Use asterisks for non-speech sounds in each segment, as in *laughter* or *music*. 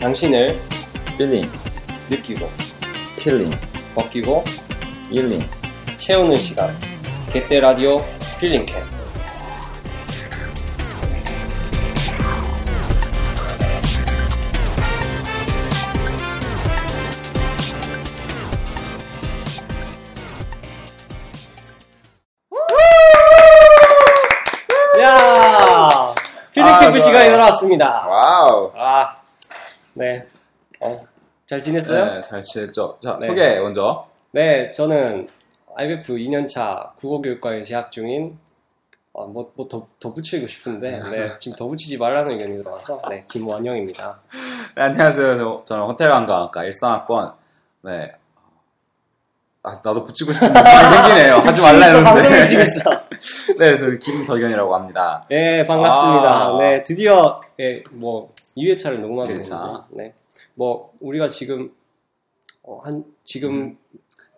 당신을 필링, 느끼고 필링, 벗기고 힐링. 채우는 시간 개떼 라디오 야 힐링캠프 아, 시간이 좋아요. 돌아왔습니다 wow. 아, 네. 어, 잘 지냈어요? 네, 잘 지냈죠? 자, 네. 소개 먼저. 네, 저는 IBF 2년차 국어교육과에 재학 중인 어, 뭐, 뭐 더, 더 붙이고 싶은데, 네, *laughs* 지금 더 붙이지 말라는 의견이 들어와서, 네, 김원영입니다. 네, 안녕하세요. 저, 저는 호텔관광학과 일삼학번. 네. 아, 나도 붙이고 싶은 *laughs* 느낌이 생기네요. 하지 말라 했는데. *laughs* 네, 저 김덕현이라고 합니다. 네, 반갑습니다. 아. 네, 드디어, 예, 뭐, 2회차를 녹음하고 있는데, 그렇죠. 네. 뭐, 우리가 지금, 어, 한, 지금,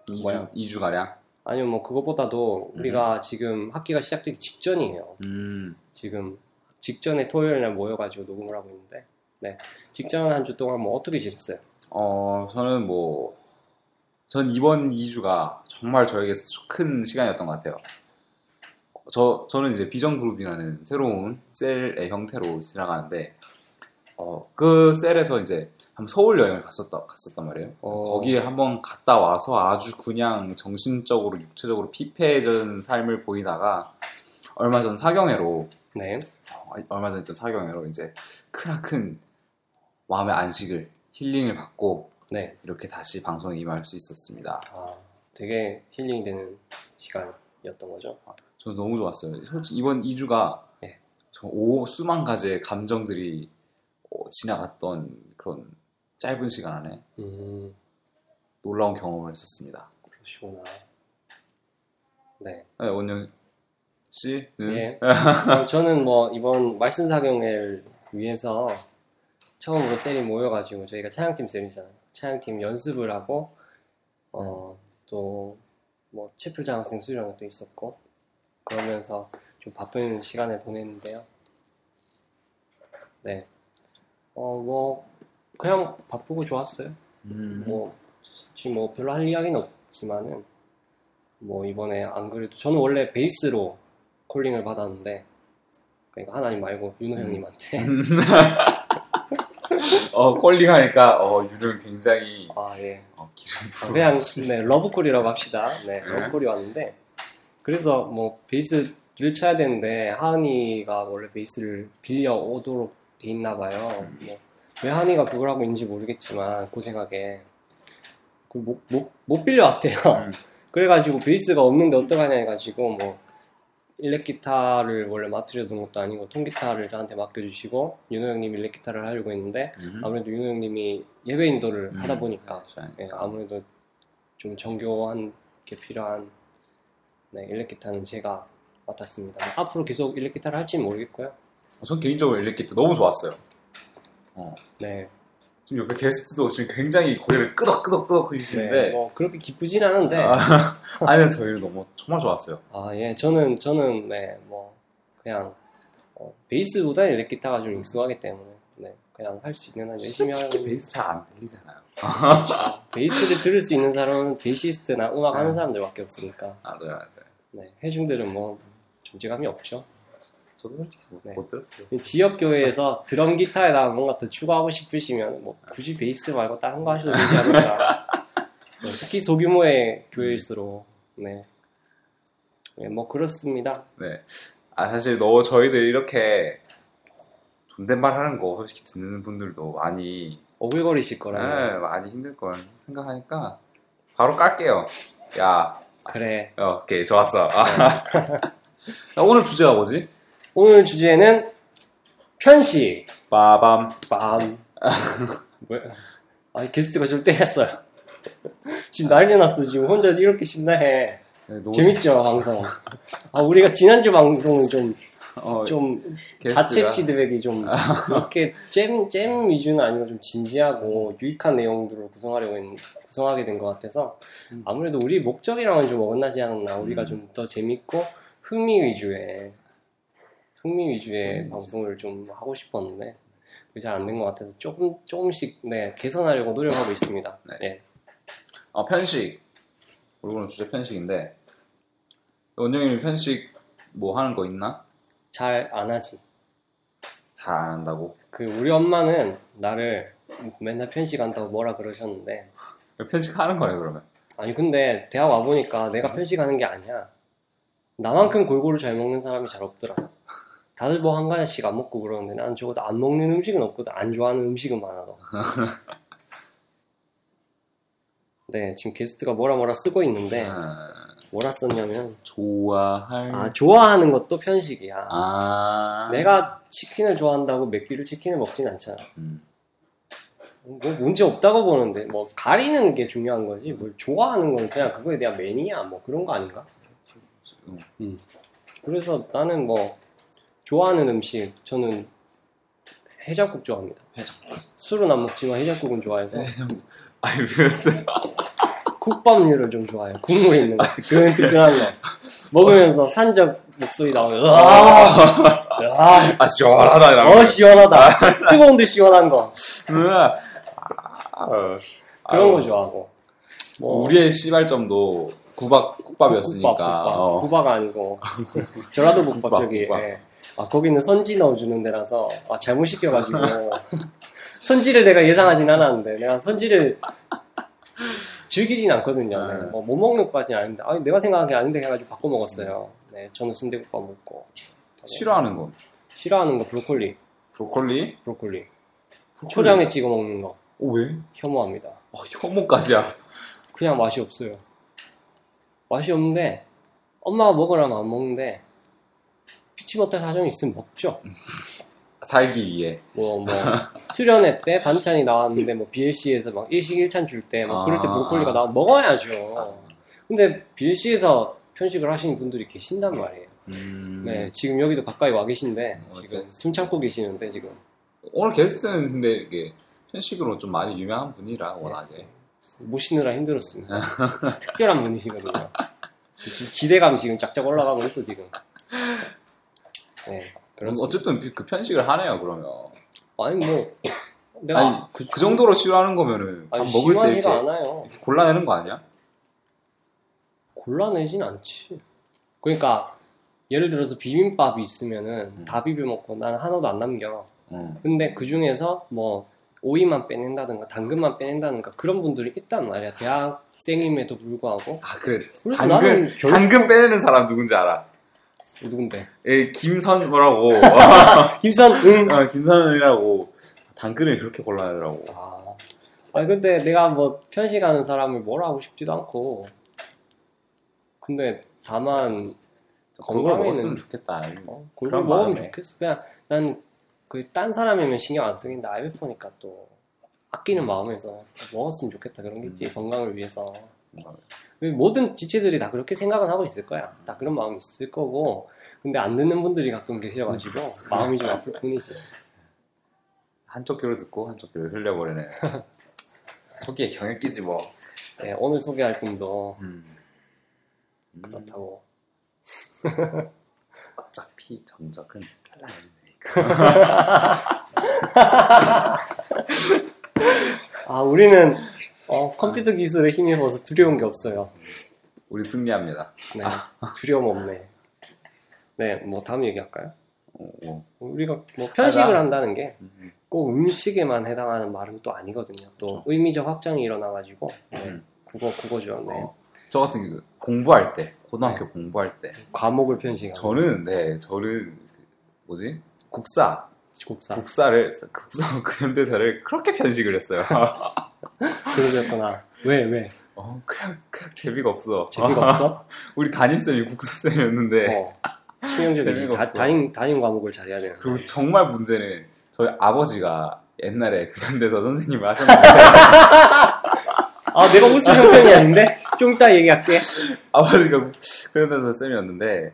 2주, 뭐야? 2주 가량. 아니면 뭐, 그것보다도 우리가 지금 학기가 시작되기 직전이에요. 음. 지금 직전에 토요일 날 모여가지고 녹음을 하고 있는데, 네. 직전 한 주 동안 뭐 어떻게 지냈어요? 어, 저는 뭐, 전 이번 2주가 정말 저에게 큰 시간이었던 것 같아요. 저, 저는 이제 비전 그룹이라는 새로운 셀의 형태로 지나가는데, 어, 그 셀에서 이제 한번 서울 여행을 갔었다, 갔었단 말이에요. 어. 거기에 한번 갔다 와서 아주 그냥 정신적으로, 육체적으로 피폐해진 삶을 보이다가, 얼마 전 사경회로, 네. 어, 얼마 전 있던 사경회로 이제 크나큰 마음의 안식을, 힐링을 받고, 네. 이렇게 다시 방송에 임할 수 있었습니다. 아, 되게 힐링이 되는 시간이었던 거죠. 저는 너무 좋았어요. 솔직히 이번 2주가 네. 오 수만 가지의 감정들이 어, 지나갔던 그런 짧은 시간 안에 음, 놀라운 경험을 했었습니다. 그러시구나. 네. 네, 원영 씨는 예. *laughs* 어, 저는 뭐 이번 말씀 사경회를 위해서 처음으로 셀이 모여가지고 저희가 차양팀 셀이잖아요. 차양팀 연습을 하고 어, 또뭐 채플 장학생 수련회도 있었고 그러면서 좀 바쁜 시간을 보냈는데요. 네. 어, 뭐 그냥 바쁘고 좋았어요. 음, 뭐 지금 뭐 별로 할 이야기는 없지만은 뭐 이번에 안 그래도 저는 원래 베이스로 콜링을 받았는데 그러니까 하나님 말고 윤호 음. 형님한테 *laughs* 어 콜링하니까 어 유령 굉장히 아 예. 어, 기름 아, 그냥 네, 러브콜이라고 합시다. 네, 러브콜이 왔는데 그래서 뭐 베이스 를 쳐야 되는데 하은이가 원래 베이스를 빌려 오도록 돼 있나 봐요. 뭐, 왜 하은이가 그걸 하고 있는지 모르겠지만 고생하게 그못 못, 못 빌려왔대요. 음. *laughs* 그래가지고 베이스가 없는데 어떡하냐 해가지고 뭐 일렉 기타를 원래 맡으려던 것도 아니고 통기타를 저한테 맡겨주시고 윤호 형님 일렉 기타를 하려고 했는데 음. 아무래도 윤호 형님이 예배 인도를 음, 하다 보니까 그렇죠. 예, 아무래도 좀 정교한 게 필요한 네, 일렉 기타는 제가 맡았습니다. 앞으로 계속 일렉 기타를 할지는 모르겠고요. 어, 전 개인적으로 일렉기트 너무 좋았어요. 어, 네, 지금 옆에 게스트도 지금 굉장히 고개를 끄덕끄덕끄덕 하시는데 네, 뭐 그렇게 기쁘진 않은데 아, *laughs* 아니 저희를 너무 정말 좋았어요. 아, 예, 저는, 저는, 네, 뭐, 그냥, 어, 베이스보다 일렉 기타가 좀 익숙하기 때문에, 네, 그냥 할 수 있는 한 열심히 솔직히 하는. 베이스 잘 안 들리잖아요. 그렇죠. 베이스를 들을 수 있는 사람은 베이시스트나 음악 하는 네. 사람들밖에 없으니까, 맞아요, 맞아요. 네, 해중들은 뭐, 존재감이 없죠. 저도 솔직히 못, 네. 못 들었어요. 지역 교회에서 드럼 기타에다가 뭔가 더 추가하고 싶으시면, 뭐, 굳이 베이스 말고 다른 거 하셔도 되지 않을까. 네, *laughs* 특히 소규모의 교회일수록, 네. 네, 뭐, 그렇습니다. 네. 아 사실 너 저희들 이렇게 존댓말 하는 거 솔직히 듣는 분들도 많이 오글거리실 거라요. 네, 많이 힘들 걸 생각하니까 바로 깔게요. 야, 그래. 어, 오케이 좋았어. 아, *laughs* 야, 오늘 주제가 뭐지? 오늘 주제는 편식. 빠밤. 빰. *laughs* 뭐야? 아, 게스트가 좀 때렸어요. *laughs* 지금 난리 났어. 지금 혼자 이렇게 신나해. 네, 너무 재밌죠, 방송. 아, 우리가 지난주 방송은 좀, 어, 좀, 게스트가- 자체 피드백이 좀, *laughs* 그렇게 잼, 잼 위주는 아니고 좀 진지하고 유익한 내용들을 구성하려고 했, 구성하게 된 것 같아서 음. 아무래도 우리 목적이랑은 좀 어긋나지 않았나. 우리가 음. 좀더 재밌고 흥미 위주의, 흥미 위주의 음. 방송을 좀 하고 싶었는데, 그게 잘안 된 것 같아서 조금, 조금씩, 네, 개선하려고 노력하고 있습니다. 네. 네. 어, 편식. 우리 오늘 주제 편식인데 원영이 편식 뭐 하는 거 있나? 잘 안 하지. 잘 안 한다고. 그 우리 엄마는 나를 맨날 편식한다고 뭐라 그러셨는데 편식하는 거네 그러면. 아니 근데 대학 와 보니까 내가 편식하는 게 아니야 나만큼 골고루 잘 먹는 사람이 잘 없더라 다들 뭐 한 가지씩 안 먹고 그러는데 나는 적어도 안 먹는 음식은 없거든 안 좋아하는 음식은 많아도 *laughs* 네 지금 게스트가 뭐라 뭐라 쓰고 있는데 아, 뭐라 썼냐면 좋아할. 아 좋아하는 것도 편식이야 아. 내가 치킨을 좋아한다고 몇 끼를 치킨을 먹진 않잖아 음. 뭐 문제 없다고 보는데 뭐 가리는 게 중요한 거지 뭘 좋아하는 건 그냥 그거에 대한 매니아 뭐 그런 거 아닌가? 음. 그래서 나는 뭐 좋아하는 음식 저는 해장국 좋아합니다. 해장국. 술은 안 먹지만 해장국은 좋아해서 네, 좀. 아니 왜 *laughs* 국밥류를 좀 좋아해요. 국물 있는 거 뜨끈뜨끈한 거 먹으면서 산적 목소리 나오면 으아 으아 아 시원하다 이러면. 어 시원하다 뜨거운데 시원한 거 으아. 아, 그런 거 좋아하고 뭐 우리의 시발점도 구박 국밥이었으니까. 국밥, 국밥. 어. 국밥 아니고 *laughs* 전라도 국밥 국밥, 저기 국밥. 예. 아 거기는 선지 넣어주는 데라서 아, 잘못 시켜가지고 *laughs* 선지를 내가 예상하진 않았는데 내가 선지를 즐기진 않거든요. 네. 네. 뭐, 못 먹는 것까지는 아닌데 아, 내가 생각한 게 아닌데 해가지고 바꿔 먹었어요. 네, 저는 순대국밥 먹고 싫어하는 건 싫어하는 거 브로콜리, 브로콜리. 브로콜리 초장에 찍어 먹는 거 어 왜? 혐오합니다. 어, 혐오까지야. 그냥 맛이 없어요. 맛이 없는데 엄마가 먹으라면 안 먹는데 피치 못할 사정이 있으면 먹죠. 살기 위해. 뭐 뭐 수련회 때 반찬이 나왔는데 뭐 BLC에서 막 일식 일찬 줄때뭐 그럴 때 아, 브로콜리가 아. 나오면 먹어야죠. 근데 BLC에서 편식을 하시는 분들이 계신단 말이에요. 음. 네, 지금 여기도 가까이 와 계신데 어, 지금 네. 숨 참고 계시는데 지금 오늘 게스트는 근데 이게 편식으로 좀 많이 유명한 분이라 워낙에. 모시느라 힘들었습니다. 특별한 분이시거든요. 지금 기대감이 지금 쫙쫙 올라가고 있어 지금. 네, 그렇습니다. 어쨌든 그 편식을 하네요 그러면. 아니 뭐 내가 아니 그, 그 정도로 싫어하는 거면은 밥 아니, 먹을 때 이렇게 않아요. 골라내는 거 아니야? 골라내진 않지. 그러니까 예를 들어서 비빔밥이 있으면은 음. 다 비벼 먹고 난 하나도 안 남겨. 응. 근데 그 중에서 뭐 오이만 빼낸다든가 당근만 빼낸다든가 그런 분들이 있단 말이야. 대학생임에도 불구하고. 아 그래. 당근 당근 빼내는 사람 누군지 알아? 누군데? 에 김선 뭐라고? 김선 응. 아, 김선이라고 당근을 그렇게 골라내더라고. 아, 아니 근데 내가 뭐 편식하는 사람을 뭐라 하고 싶지도 않고. 근데 다만 건강 건강에는- 먹었으면 좋겠다. 어, 그런 골고루 먹으면. 좋겠어. 그냥 난 그 딴 사람이면 신경 안 쓰겠는데 IMF니까 또 아끼는 마음에서 먹었으면 좋겠다 그런 게 있지 음. 건강을 위해서. 모든 지체들이 다 그렇게 생각은 하고 있을 거야. 다 그런 마음이 있을 거고. 근데 안 듣는 분들이 가끔 계셔가지고 *laughs* 마음이 좀 아플 뿐이지. 한쪽 귀로 듣고 한쪽 귀로 흘려버리네. *laughs* 속이에 경에 끼지 뭐. 네, 오늘 소개할 분도 음. 음, 그렇다고. *laughs* 어차피 정적은 잘라내니까. 아 우리는 어, 컴퓨터 기술에 힘입어서 두려운 게 없어요. 우리 승리합니다. 네, 두려움 없네. 네, 뭐 다음 얘기할까요? 어, 어. 우리가 뭐 편식을 하자. 한다는 게꼭 음. 음식에만 해당하는 말은 또 아니거든요. 또 그렇죠. 의미적 확장이 일어나가지고 네, 음. 국어 국어죠. 네. 어, 저 같은 경우 공부할 때, 고등학교 공부할 때, 과목을 편식하는 저는 네, 저는 그 뭐지 국사, 국사 국사를 국사 *laughs* 그 현대사를 그렇게 편식을 했어요. *laughs* 그러셨구나. 왜 왜? 어, 그냥 그냥 재미가 없어. 재미가 없어? *laughs* 우리 담임 쌤이 국사 쌤이었는데 어. 재미가 다-. 담임 담임 과목을 잘해야 되는. 그리고 정말 문제는 저희 아버지가 옛날에 교장대사 선생님을 하셨는데 *laughs* 아 내가 웃을 형편이 아닌데 좀 이따 얘기할게. *laughs* 아버지가 교장대사 쌤이었는데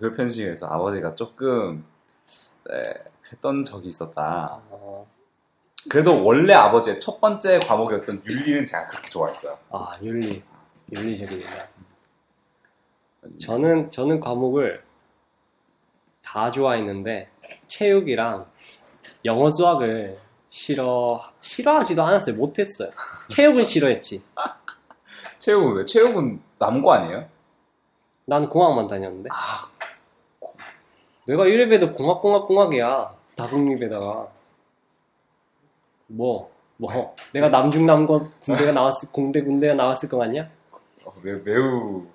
그 편식에서 아버지가 조금 네, 했던 적이 있었다. 어, 그래도 원래 아버지의 첫 번째 과목이었던 윤리는 제가 그렇게 좋아했어요. 아 윤리 윤리적입니다. 저는 저는 과목을 다 좋아했는데 체육이랑 영어 수학을 싫어 싫어하지도 않았어요. 못했어요. 체육은 싫어했지. *laughs* 체육은 왜? 체육은 남고 아니에요? 난 공학만 다녔는데. 아, 내가 이래봬도 공학 공학 공학이야. 다국립에다가 뭐 뭐, 내가 남중남고 군대가 나왔을 공대 군대가 나왔을 거 같냐? 어, 매, 매우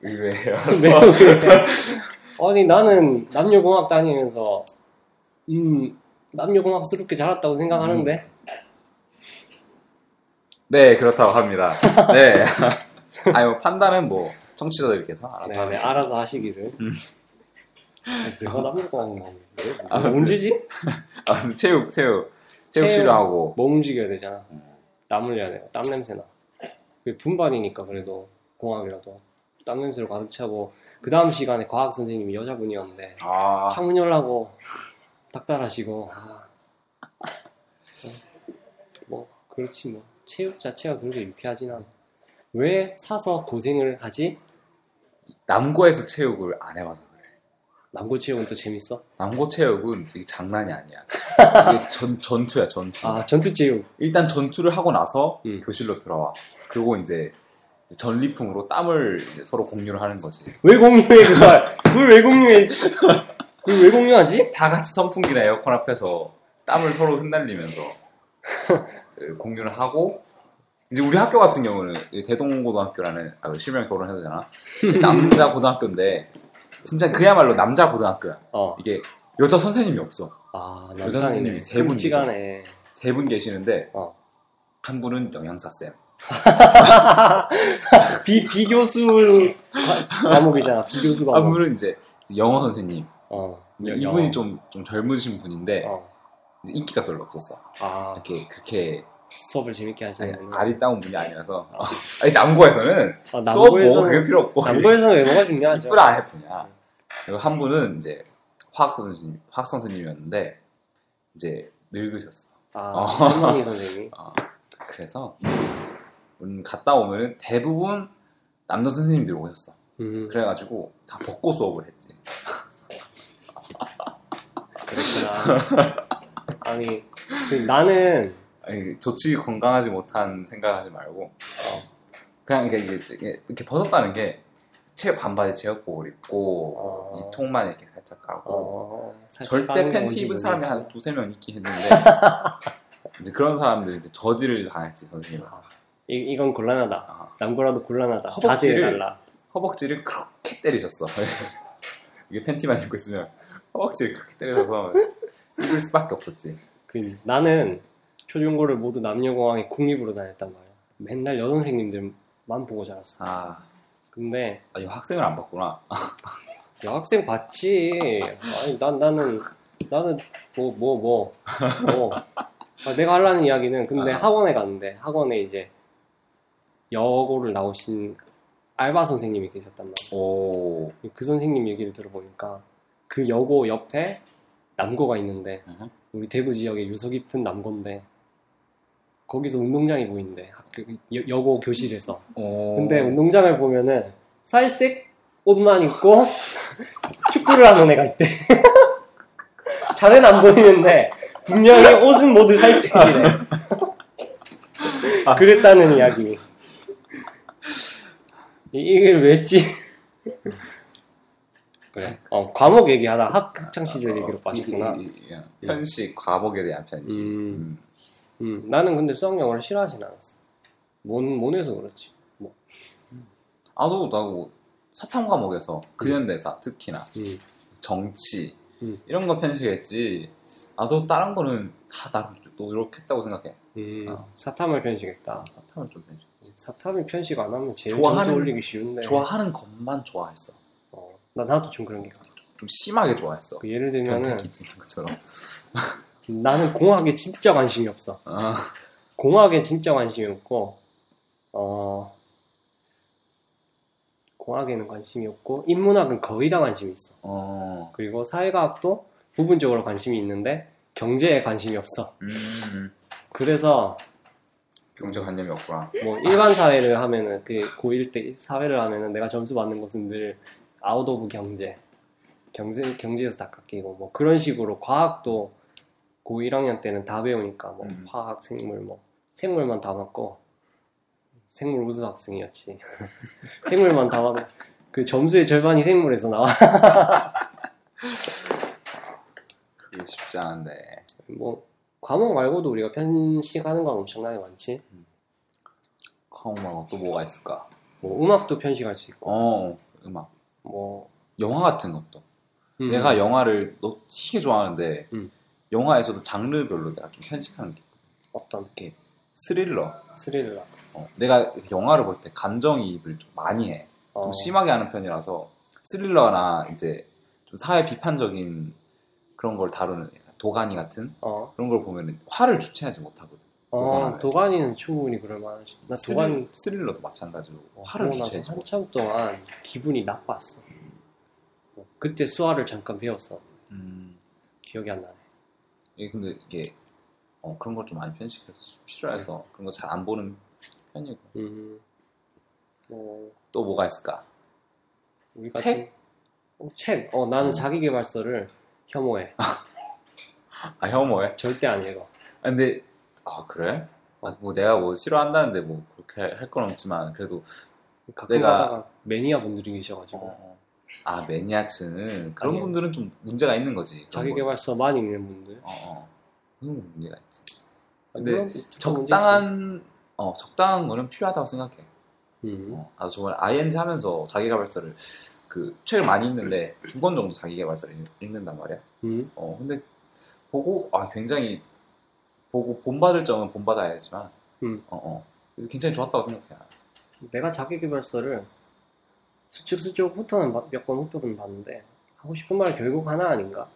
의외예요. *laughs* 매우 그래. 아니 나는 남녀공학 다니면서 음 남녀공학스럽게 자랐다고 생각하는데 네, 그렇다고 합니다. 네. *laughs* 아니, 뭐, 판단은 뭐, 청취자들께서 알아서 네. 네, 알아서 하시기를. 음. 내가 남녀공학 왜? 아, 뭐 문제지? 아, 근데 체육, 체육, 체육 체육. 싫어하고. 뭐 움직여야 되잖아. 음. 땀 흘려야 돼. 땀 냄새 나. 그 분반이니까 그래도 공학이라도 땀 냄새로 가득 차고 그 다음 시간에 과학 선생님이 여자분이었는데 아, 창문 열라고 닥달하시고 아. 뭐 그렇지 뭐 체육 자체가 그렇게 유쾌하진 않아. 왜 사서 고생을 하지? 남고에서 체육을 안 해봐서 그래. 남고 체육은 또 재밌어? 남고 체육은 되게 장난이 아니야. *laughs* 이게 전, 전투야, 전투. 아 전투 체육. 일단 전투를 하고 나서 음. 교실로 들어와. 그리고 이제 전리품으로 땀을 서로 공유를 하는 거지. 왜 공유해 그걸? 왜 공유해? 왜 공유하지? 다 같이 선풍기나 에어컨 앞에서 땀을 서로 흩날리면서 그 *laughs* 공유를 하고 이제 우리 학교 같은 경우는 이 대동고등학교라는 아, 실명 결혼해도 되나 *laughs* 남자 고등학교인데 진짜 그야말로 남자 고등학교야 어. 이게 여자 선생님이 없어 아 여자. 선생님이 세 분이죠. 끔찍하네. 세분 계시는데 어. 한 분은 영양사 쌤 *laughs* 비 비교수 과- 과목이잖아. 비교수 한 과목. 분은 이제 영어 선생님 어. 이분이 좀, 좀 젊으신 분인데 어. 인기가 별로 없었어 아 이렇게 그렇게 수업을 재밌게 하시는. 아리따운 분이 아니라서 *laughs* 아니 남고에서는 아, 수업 뭐 그게 필요 없고 남고에서는 외모가 중요하죠. 이쁘라 안 예쁘냐 그리고 한 분은 이제 화학 선생님 화학 선생님이었는데 이제 늙으셨어 아, 어. 선생님. *laughs* 그래서 음, 갔다 오면은 대부분 남자 선생님들이 오셨어. 음, 그래가지고 다 벗고 수업을 했지. 그랬구나. 아니, 그 나는 아니, 좋지 건강하지 못한 생각하지 말고 어, 그냥 이게, 이게, 이렇게 벗었다는 게체 반바지 제육복을 입고 어. 이 통만 이렇게 살짝 가고 어, 살짝 절대 팬티 입은 사람이. 한 두세 명 있긴 했는데 *laughs* 이제 그런 사람들이 이제 저지를 당했지 선생님 이, 이 건 곤란하다. 아. 남고라도 곤란하다. 허벅지를- 자제해달라. 허벅지를 그렇게 때리셨어 *laughs* 이게 팬티만 입고 있으면 허벅지를 그렇게 때려서 입을 수밖에 없었지 그, 나는 초중고를 모두 남녀공학에 국립으로 다녔단 말이야. 맨날 여선생님들만 보고 자랐어. 아, 근데 아 이거 학생을 안 봤구나 *laughs* 여학생 봤지. 아니, 난, 나는, 나는, 뭐, 뭐, 뭐, 뭐. 아, 내가 하려는 이야기는, 근데 아. 학원에 갔는데, 학원에 이제, 여고를 나오신 알바 선생님이 계셨단 말이야. 오그 선생님 얘기를 들어보니까, 그 여고 옆에 남고가 있는데, 으흠. 우리 대구 지역에 유서 깊은 남고인데, 거기서 운동장이 보이는데, 학교, 여, 여고 교실에서. 오. 근데 운동장을 보면은 살색 옷만 입고 *laughs* 축구를 하는 애가 있대. *laughs* 자네는 안 보이는데 분명히 옷은 모두 살색이래. *laughs* 그랬다는 이야기. 이- 이걸 왜 했지? *laughs* 그래. 어, 과목 얘기하다 학, 학창 시절 얘기로 빠졌구나. 이- 이- 이- 편식 과목에 대한 편식 음. 음. 음, 나는 근데 수학 영어를 싫어하진 않았어. 몬, 몬에서 그렇지. 뭐. 아도 나도 사탐 과목에서 근현대사 특히나 음. 정치 음. 이런 거 편식했지 나도 다른 거는 다 나름 또 이렇게 했다고 생각해 음, 어. 사탐을 편식했다. 사탐은 좀 편식 사탐이 편식 안 하면 제일 점수 올리기 쉬운데. 좋아하는 것만 좋아했어 어, 나 나도 좀 그런 게. 있어. 좀 심하게 좋아했어. 그 예를 들면은 것처럼. *laughs* 나는 공학에 진짜 관심이 없어. 아, 공학에 진짜 관심이 없고, 어, 공학에는 관심이 없고, 인문학은 거의 다 관심이 있어. 어, 그리고 사회과학도 부분적으로 관심이 있는데, 경제에 관심이 없어. 음, 그래서, 경제관념이 없구나. 뭐, 일반 사회를 하면은, 그 고1 때 사회를 하면은 내가 점수 받는 것은 늘 out of 경제. 경제, 경제에서 다 깎이고, 뭐, 그런 식으로 과학도 고 1학년 때는 다 배우니까, 뭐, 음. 화학, 생물, 뭐, 생물만 다 맞고, 생물 우수 학생이었지. *laughs* 생물만 다 맞고, 그 점수의 절반이 생물에서 나와. 그게 쉽지 않은데. 뭐, 과목 말고도 우리가 편식하는 건 엄청나게 많지. 과목 말고 또 뭐가 있을까? 뭐, 음악도 편식할 수 있고, 어, 음악. 뭐, 영화 같은 것도. 음, 내가 영화를 너 되게 좋아하는데, 음. 영화에서도 장르별로 내가 좀 편식하는 게 어떤 이렇게 스릴러. 스릴러. 어, 내가 영화를 볼 때 감정이입을 좀 많이 해. 어, 좀 심하게 하는 편이라서 스릴러나 이제 좀 사회 비판적인 그런 걸 다루는 도가니 같은 어, 그런 걸 보면 화를 주체하지 못하거든. 어, 도가니. 도가니는 충분히 그럴 만하지. 나 도가니, 스릴, 스릴러도 마찬가지로 어, 화를 주체하지 못. 한참 동안 기분이 나빴어. 어, 그때 수화를 잠깐 배웠어. 음, 기억이 안 나네. 이게 근데 이게 어, 그런 걸 좀 많이 편식해서 싫어해서 그런 거 잘 안 보는 편이고 음, 뭐, 또 뭐가 있을까? 책? 같은- 어, 책. 어, 나는 음. 자기계발서를 혐오해. *laughs* 아 혐오해? 절대 안 읽어. 아, 근데 아 그래? 아, 뭐 내가 뭐 싫어한다는데 뭐 그렇게 할 건 없지만 그래도 가끔 내가- 가다가 매니아 분들이 계셔가지고 어, 아 매니아층 그런 아니, 분들은 좀 문제가 있는 거지. 그런 거. 자기계발서 많이 읽는 분들. 어, 어. 그건 문제가 있지. 아, 근데 그런 적당한 어 적당한 거는 필요하다고 생각해. 음. 어, 아 저번에 ING 하면서 자기 개발서를 그 책을 많이 읽는데 두 권 정도 자기 개발서를 읽- 읽는단 말이야. 음. 어 근데 보고 아 굉장히 보고 본받을 점은 본받아야지만 음. 어, 어. 굉장히 좋았다고 생각해. 내가 자기계발서를 수축수축 훑어는 몇번 훑어는 봤는데 하고 싶은 말 결국 하나 아닌가?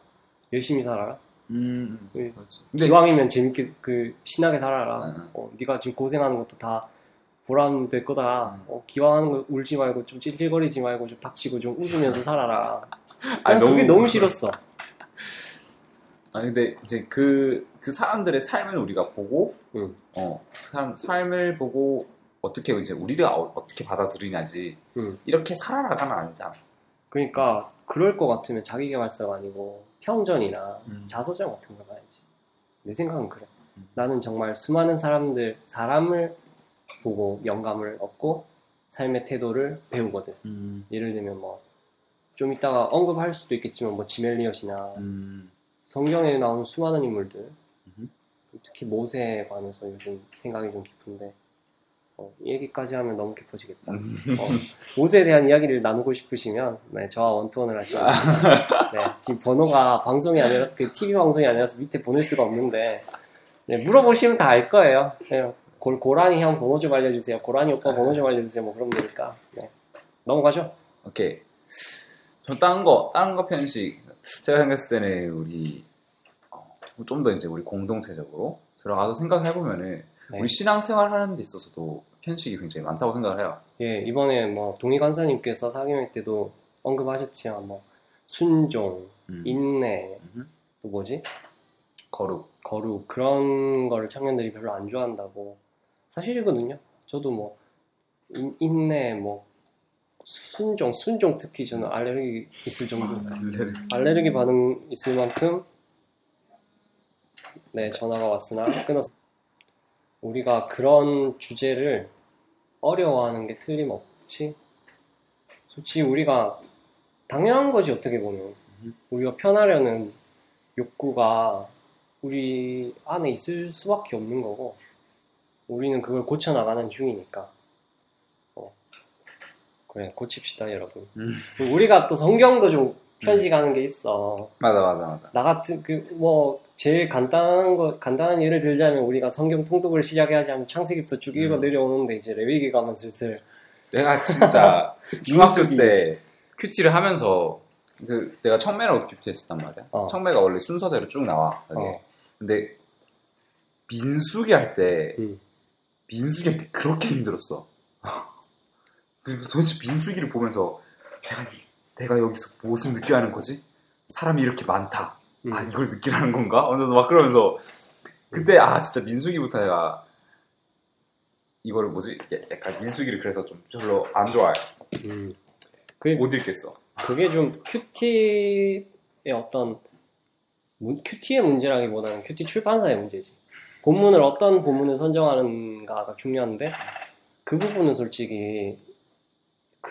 열심히 살아라. 음, 예. 그렇지. 근데 기왕이면 재밌게 그 신나게 살아라. 응, 응. 어, 네가 지금 고생하는 것도 다 보람 될 거다. 음. 어, 기왕하는 거 울지 말고 좀 찔찔거리지 말고 좀 닥치고 좀 웃으면서 살아라. *laughs* 아니, 난 그게 너무 싫었어. 아니 근데 이제 그, 그 사람들의 삶을 우리가 보고 응. 어, 그 사람 삶을 보고 어떻게 이제 우리가 어, 떻게 받아들이냐지 응. 이렇게 살아나가는 아니잖아. 그러니까 그럴 것 같으면 자기계발서가 아니고 평전이나 음. 자서전 같은 거 봐야지. 내 생각은 그래. 음. 나는 정말 수많은 사람들 사람을 보고 영감을 얻고 삶의 태도를 배우거든. 음, 예를 들면 뭐 좀 이따가 언급할 수도 있겠지만 뭐 지멜리엇이나 음, 성경에 나오는 수많은 인물들. 특히 모세에 관해서 요즘 생각이 좀 깊은데 어, 이 얘기까지 하면 너무 깊어지겠다. 음. 어, 모세에 대한 이야기를 나누고 싶으시면 네, 저와 원투원을 하시면 됩니다. 네, 지금 번호가 방송이 아니라 그 TV 방송이 아니라서 밑에 보낼 수가 없는데 네, 물어보시면 다 알 거예요. 네, 고, 고라니 형 번호 좀 알려주세요. 고라니 오빠 번호 좀 알려주세요. 뭐 그러면 되니까 네. 넘어가죠. 오케이. 저 다른 거, 다른 거 편식. 제가 생각했을 때는 우리 어, 좀더 이제 우리 공동체적으로 들어가서 생각해 보면은 네. 우리 신앙생활 하는 데 있어서도 편식이 굉장히 많다고 생각을 해요. 예, 이번에 뭐 동희 간사님께서 사경회 때도 언급하셨지만 뭐 순종, 음. 인내, 음흠. 또 뭐지? 거룩. 거룩 그런 거를 청년들이 별로 안 좋아한다고 사실이거든요. 저도 뭐 인, 인내, 뭐 순종, 순종 특히 저는 알레르기 있을 정도, 알레르기 반응 있을 만큼 네 전화가 왔으나 끊었. 우리가 그런 주제를 어려워하는 게 틀림없지. 솔직히 우리가 당연한 거지 어떻게 보면 우리가 편하려는 욕구가 우리 안에 있을 수밖에 없는 거고 우리는 그걸 고쳐 나가는 중이니까 어. 그래 고칩시다 여러분 음. 우리가 또 성경도 좀 편식하는 게 있어 맞아, 맞아, 맞아. 나 같은 그 뭐 제일 간단한 거 간단한 예를 들자면 우리가 성경 통독을 시작해야지 하면서 창세기부터 쭉 읽어 음. 내려오는데 이제 레위기 가면 슬슬 내가 진짜 *laughs* 중학교 민수기. 때 큐티를 하면서 그 내가 청매로 큐티했었단 말이야. 어. 청매가 원래 순서대로 쭉 나와. 어. 근데 민수기 할때 음. 민수기 할 때 그렇게 힘들었어. 도대체 민수기를 보면서 내가, 내가 여기서 무엇을 느껴야 하는 거지? 사람이 이렇게 많다. 음. 아 이걸 느끼라는 건가? 하면서 막 그러면서 그때 아 진짜 민수기부터 내가 이거를 뭐지? 약간 민수기를 그래서 좀 별로 안 좋아해. 음. 그게, 못 읽겠어. 그게 좀 큐티의 어떤 문- 큐티의 문제라기보다는 큐티 출판사의 문제지. 본문을 어떤 본문을 선정하는가가 중요한데 그 부분은 솔직히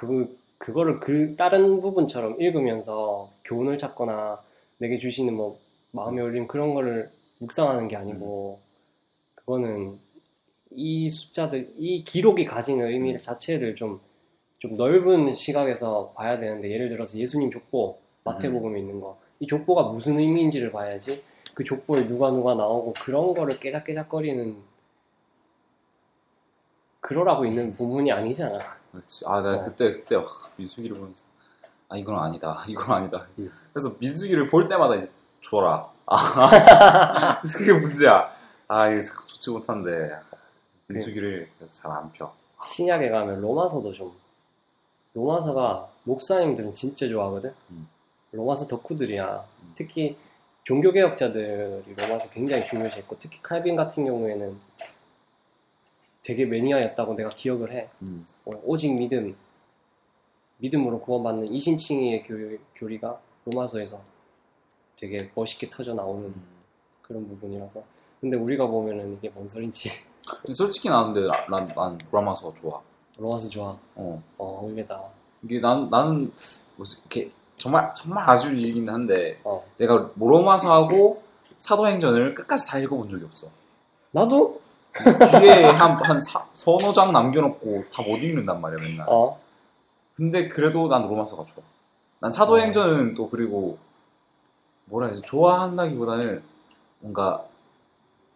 그 그거를 그 다른 부분처럼 읽으면서 교훈을 찾거나 내게 주시는 뭐 마음의 울림 그런 거를 묵상하는 게 아니고 그거는 이 숫자들 이 기록이 가지는 의미 자체를 좀 좀 넓은 시각에서 봐야 되는데 예를 들어서 예수님 족보 마태복음에 있는 거. 이 족보가 무슨 의미인지를 봐야지 그 족보에 누가 누가 나오고 그런 거를 깨작깨작거리는 그러라고 있는 부분이 아니잖아. 그렇지. 아, 나 어. 그때 그때 와, 민수기를 보면서 아 이건 아니다. *laughs* 이건 아니다. 음. 그래서 민수기를 볼 때마다 이제 줘라. 아, *laughs* 그게 문제야. 아 이게 좋지 못한데 민수기를 그래서 잘 안 펴. 신약에 가면 로마서도 좀 로마서가 목사님들은 진짜 좋아하거든. 음. 로마서 덕후들이야. 음. 특히 종교개혁자들이 로마서 굉장히 중요시했고 특히 칼빈 같은 경우에는 되게 매니아였다고 내가 기억을 해. 음. 어, 오직 믿음, 믿음으로 구원받는 이신칭의의 교, 교리가 로마서에서 되게 멋있게 터져 나오는 음. 그런 부분이라서. 근데 우리가 보면은 이게 뭔 소린지 솔직히 나는데 난, 난 로마서가 좋아. 로마서 좋아. 어. 어, 의외다. 이게 난 나는 무슨 이렇게 정말 정말 아쉬운 일이긴 한데 어. 내가 로마서하고 사도행전을 끝까지 다 읽어본 적이 없어. 나도? 뒤에 한한 서너 장 남겨놓고 다 못 읽는단 말이야 맨날. 어. 근데 그래도 난 로마서가 좋아. 난 사도행전은 또 그리고 뭐라 해야 지 좋아한다기보다는 뭔가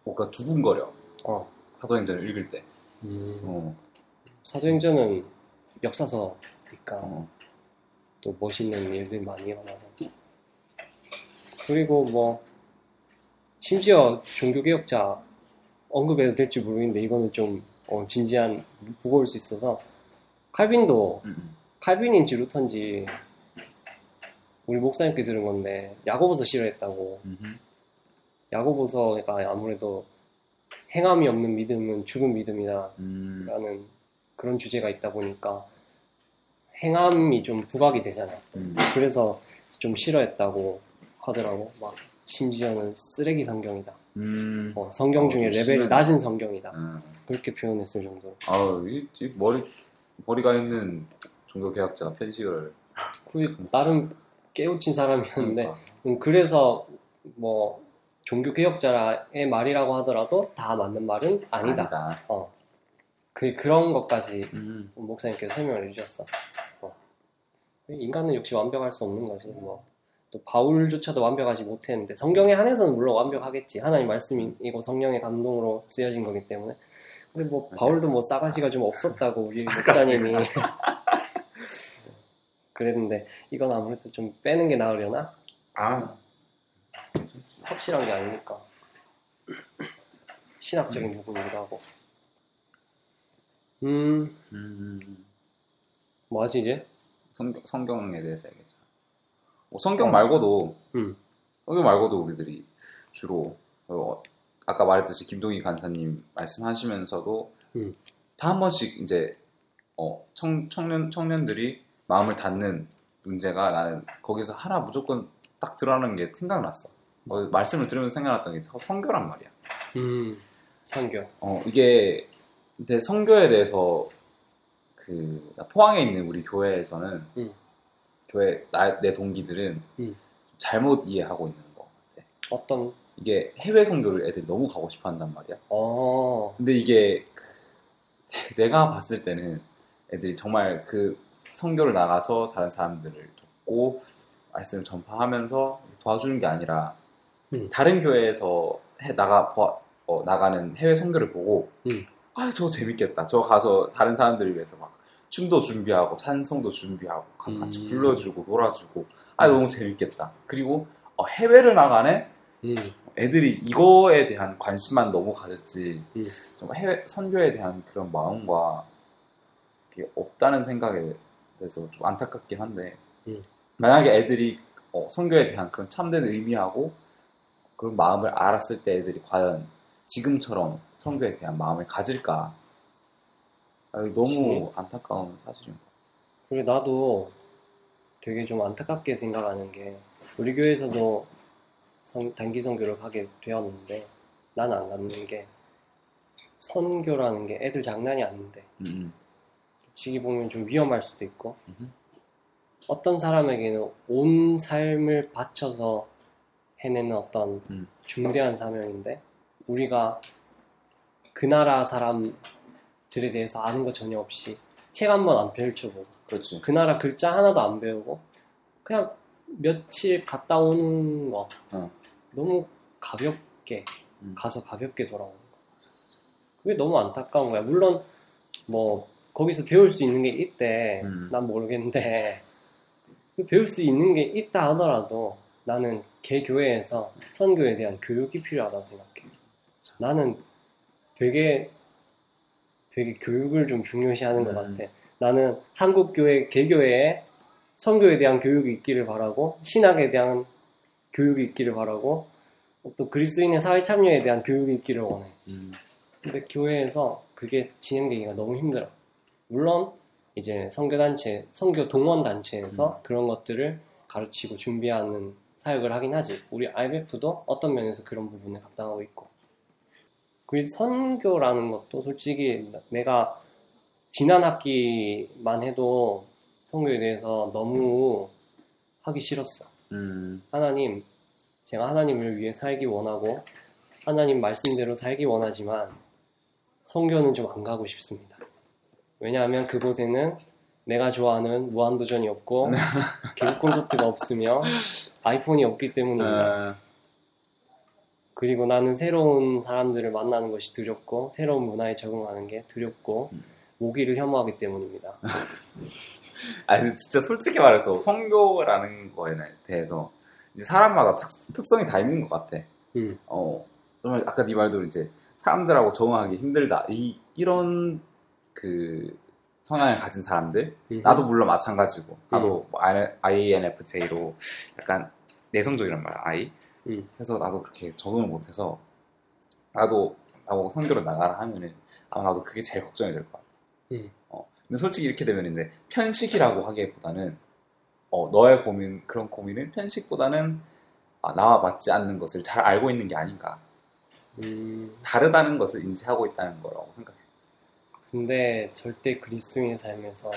뭔가 두근거려. 어. 사도행전을 읽을 때. 음, 어, 사도행전은 역사서니까 어. 또 멋있는 일들이 많이 일어나고. 그리고 뭐, 심지어 종교개혁자 언급해도 될지 모르겠는데, 이거는 좀 어, 진지한, 무거울 수 있어서, 칼빈도, 음, 음. 칼빈인지 루터인지, 우리 목사님께 들은 건데, 야고보서 싫어했다고. 음흠. 야고보서가 아무래도 행함이 없는 믿음은 죽은 믿음이다. 음. 라는 그런 주제가 있다 보니까 행함이 좀 부각이 되잖아. 음. 그래서 좀 싫어했다고 하더라고. 막 심지어는 쓰레기 성경이다. 음. 어, 성경 어, 중에 좀 레벨이 심하네. 낮은 성경이다. 음. 그렇게 표현했을 정도로. 아우 이, 이 머리 머리가 있는 종교 개혁자가 편식을 그 나름 깨우친 사람이었는데 그러니까. 음, 그래서 뭐 종교 개혁자의 말이라고 하더라도 다 맞는 말은 아니다. 아니다. 어. 그 그런 것까지 음. 목사님께서 설명을 해주셨어. 어. 인간은 역시 완벽할 수 없는 거지. 뭐. 또 바울조차도 완벽하지 못했는데 성경에 한해서는 물론 완벽하겠지. 하나님 말씀이고 성령의 감동으로 쓰여진 거기 때문에. 근데 뭐 바울도 뭐 싸가지가 좀 없었다고 우리 *laughs* 목사님이 *laughs* 그랬는데 이건 아무래도 좀 빼는 게 나으려나? 아 확실한 게 아니니까 신학적인 부분이기도 하고. 음, 음. 뭐하지 이제? 성경, 성경에 대해서 얘기했잖아. 뭐 성경 어. 말고도 음. 성경 말고도 우리들이 주로 어, 아까 말했듯이 김동희 간사님 말씀하시면서도 음. 다한 번씩 이제 어, 청, 청년 청년들이 마음을 닫는 문제가 나는 거기서 하나 무조건 딱 드러나는 게 생각났어. 어, 말씀을 들으면서 생각났던 게 성교란 말이야. 음, 선교. 어, 이게 근데 성교에 대해서 그 포항에 있는 우리 교회에서는 음. 교회 나, 내 동기들은 음. 잘못 이해하고 있는 거 같아. 어떤, 이게 해외 성교를 애들이 너무 가고 싶어 한단 말이야. 어, 근데 이게 *laughs* 내가 봤을 때는 애들이 정말 그 성교를 나가서 다른 사람들을 돕고 말씀을 전파하면서 도와주는 게 아니라 음. 다른 교회에서 해 나가 보- 어, 나가는 해외 성교를 보고 음. 아 저거 재밌겠다. 저 가서 다른 사람들을 위해서 막 춤도 준비하고 찬송도 준비하고 가- 같이 음. 불러주고 놀아주고 아 너무 재밌겠다. 그리고 어, 해외를 나가네 음. 애들이 이거에 대한 관심만 너무 가졌지 음. 좀 해외 선교에 대한 그런 마음과 없다는 생각에 대해서 좀 안타깝긴 한데 음. 만약에 애들이 어, 선교에 대한 그런 참된 의미하고 그런 마음을 알았을 때 애들이 과연 지금처럼 선교에 대한 마음을 가질까 아, 너무 안타까운 사실인 것 그리고 나도 되게 좀 안타깝게 생각하는 게 우리 교회에서도 선- 단기 선교를 가게 되었는데 난 안 갔는 게 선교라는 게 애들 장난이 아닌데 음, 솔직히 보면 좀 위험할 수도 있고 음흠. 어떤 사람에게는 온 삶을 바쳐서 해내는 어떤 음. 중대한 사명인데 우리가 그 나라 사람 들에 대해서 아는 거 전혀 없이 책 한 번 안 펼쳐보고 그렇지 그 나라 글자 하나도 안 배우고 그냥 며칠 갔다 오는 거 어. 너무 가볍게 음. 가서 가볍게 돌아오는 거 그게 너무 안타까운 거야 물론 뭐 거기서 배울 수 있는 게 있대 음. 난 모르겠는데 그 배울 수 있는 게 있다 하더라도 나는 개 교회에서 선교에 대한 교육이 필요하다고 생각해 나는 되게 되게 교육을 좀 중요시하는 것 음. 같아. 나는 한국 교회 개교회에 선교에 대한 교육이 있기를 바라고 신학에 대한 교육이 있기를 바라고 또 그리스도인의 사회 참여에 대한 교육이 있기를 원해. 음. 근데 교회에서 그게 진행되기가 너무 힘들어. 물론 이제 선교 단체, 선교 동원 단체에서 그런 것들을 가르치고 준비하는 사역을 하긴 하지. 우리 IMF도 어떤 면에서 그런 부분을 감당하고 있고. 그 선교라는 것도 솔직히 내가 지난 학기만 해도 선교에 대해서 너무 하기 싫었어. 음. 하나님, 제가 하나님을 위해 살기 원하고 하나님 말씀대로 살기 원하지만 선교는 좀 안 가고 싶습니다. 왜냐하면 그곳에는 내가 좋아하는 무한도전이 없고 *laughs* 교육 콘서트가 없으며 아이폰이 없기 때문입니다. 어, 그리고 나는 새로운 사람들을 만나는 것이 두렵고 새로운 문화에 적응하는 게 두렵고 모기를 혐오하기 때문입니다. *laughs* 아니 진짜 솔직히 말해서 성교라는 거에 대해서 이제 사람마다 특, 성이다 있는 것 같아. 음. 어, 정말 아까 네 말대로 이제 사람들하고 적응하기 힘들다. 이 이런 그 성향을 가진 사람들, 음. 나도 물론 마찬가지고, 나도 뭐 INFJ로 약간 내성적이란 말이야, I. 음. 그래서 나도 그렇게 적응을 못해서 나도 나보고 성교를 나가라 하면은 아마 나도 그게 제일 걱정이 될 것 같아. 음. 어, 근데 솔직히 이렇게 되면 이제 편식이라고 하기보다는 어, 너의 고민 그런 고민은 편식보다는 아, 나와 맞지 않는 것을 잘 알고 있는 게 아닌가. 음, 다르다는 것을 인지하고 있다는 거라고 생각해. 근데 절대 그리스도인의 삶에서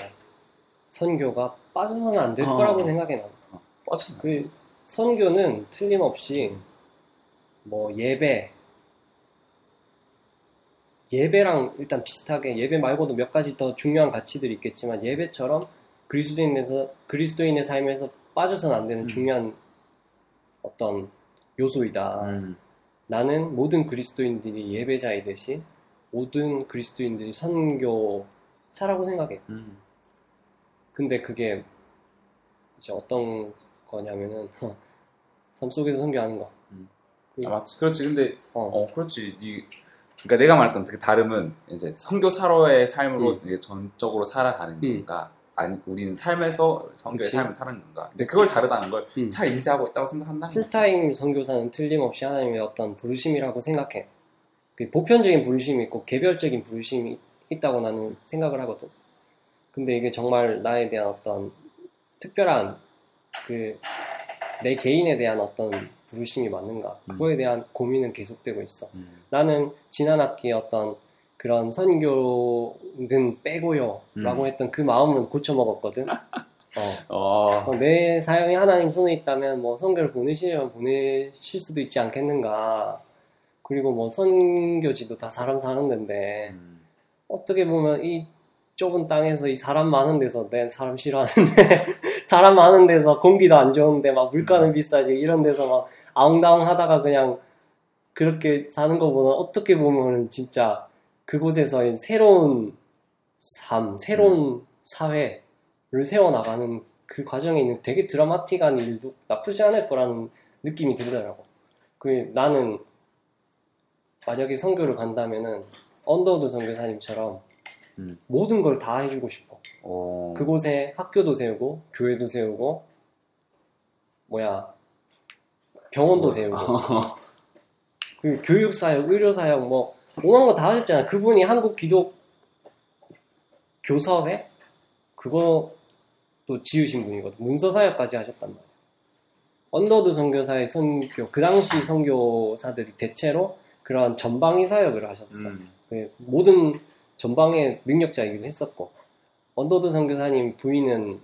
선교가 빠져서는 안될 어. 거라고 생각해 나. 뻗치 그 선교는 틀림없이 뭐 예배 예배랑 일단 비슷하게 예배 말고도 몇 가지 더 중요한 가치들이 있겠지만 예배처럼 그리스도인에서 그리스도인의 삶에서 빠져서는 안 되는 음. 중요한 어떤 요소이다. 음, 나는 모든 그리스도인들이 예배자이듯이 모든 그리스도인들이 선교사라고 생각해. 음, 근데 그게 이제 어떤 거냐면은 *laughs* 삶 속에서 선교하는 거. 음. 그- 아, 맞지. 그렇지. 근데 어, 어, 그렇지. 니, 그러니까 내가 말했던 그 다름은 이제 선교사로의 삶으로 음. 이제 전적으로 살아가는 음. 건가? 아니, 우리는 삶에서 선교의 그치. 삶을 사는 건가? 이제 그걸 다르다는 걸 음. 잘 인지하고 있다고 생각한다는 거지. 풀타임 선교사는 틀림없이 하나님의 어떤 부르심이라고 생각해. 그 보편적인 부르심이 있고 개별적인 부르심이 있다고 나는 생각을 하거든. 근데 이게 정말 나에 대한 어떤 특별한 그 내 개인에 대한 어떤 부르심이 맞는가? 그거에 대한 고민은 계속되고 있어. 음. 나는 지난 학기 어떤 그런 선교는 빼고요 라고 음. 했던 그 마음은 고쳐 먹었거든. *laughs* 어. 어, 어, 내 사연이 하나님 손에 있다면 뭐 선교를 보내시려면 보내실 수도 있지 않겠는가. 그리고 뭐 선교지도 다 사람 사는 데인데 음. 어떻게 보면 이 좁은 땅에서 이 사람 많은 데서 내 사람 싫어하는데 *laughs* 사람 많은 데서 공기도 안 좋은데 막 물가는 비싸지 이런 데서 막 아웅다웅 하다가 그냥 그렇게 사는 것보다 어떻게 보면 진짜 그곳에서 새로운 삶, 새로운 사회를 세워나가는 그 과정에 있는 되게 드라마틱한 일도 나쁘지 않을 거라는 느낌이 들더라고. 그 나는 만약에 선교를 간다면은 언더우드 선교사님처럼 음. 모든 걸 다 해주고 싶어. 어, 그곳에 학교도 세우고 교회도 세우고 뭐야 병원도 세우고 *laughs* 그 교육 사역, 의료 사역 뭐 오만 거 다 하셨잖아. 그분이 한국 기독 교섭회 그것도 지으신 분이거든. 문서 사역까지 하셨단 말이야. 언더드 선교사의 선교 그 당시 선교사들이 대체로 그러한 전방위 사역을 하셨어. 음, 그 모든 전방의 능력자이기도 했었고 언더드 선교사님 부인은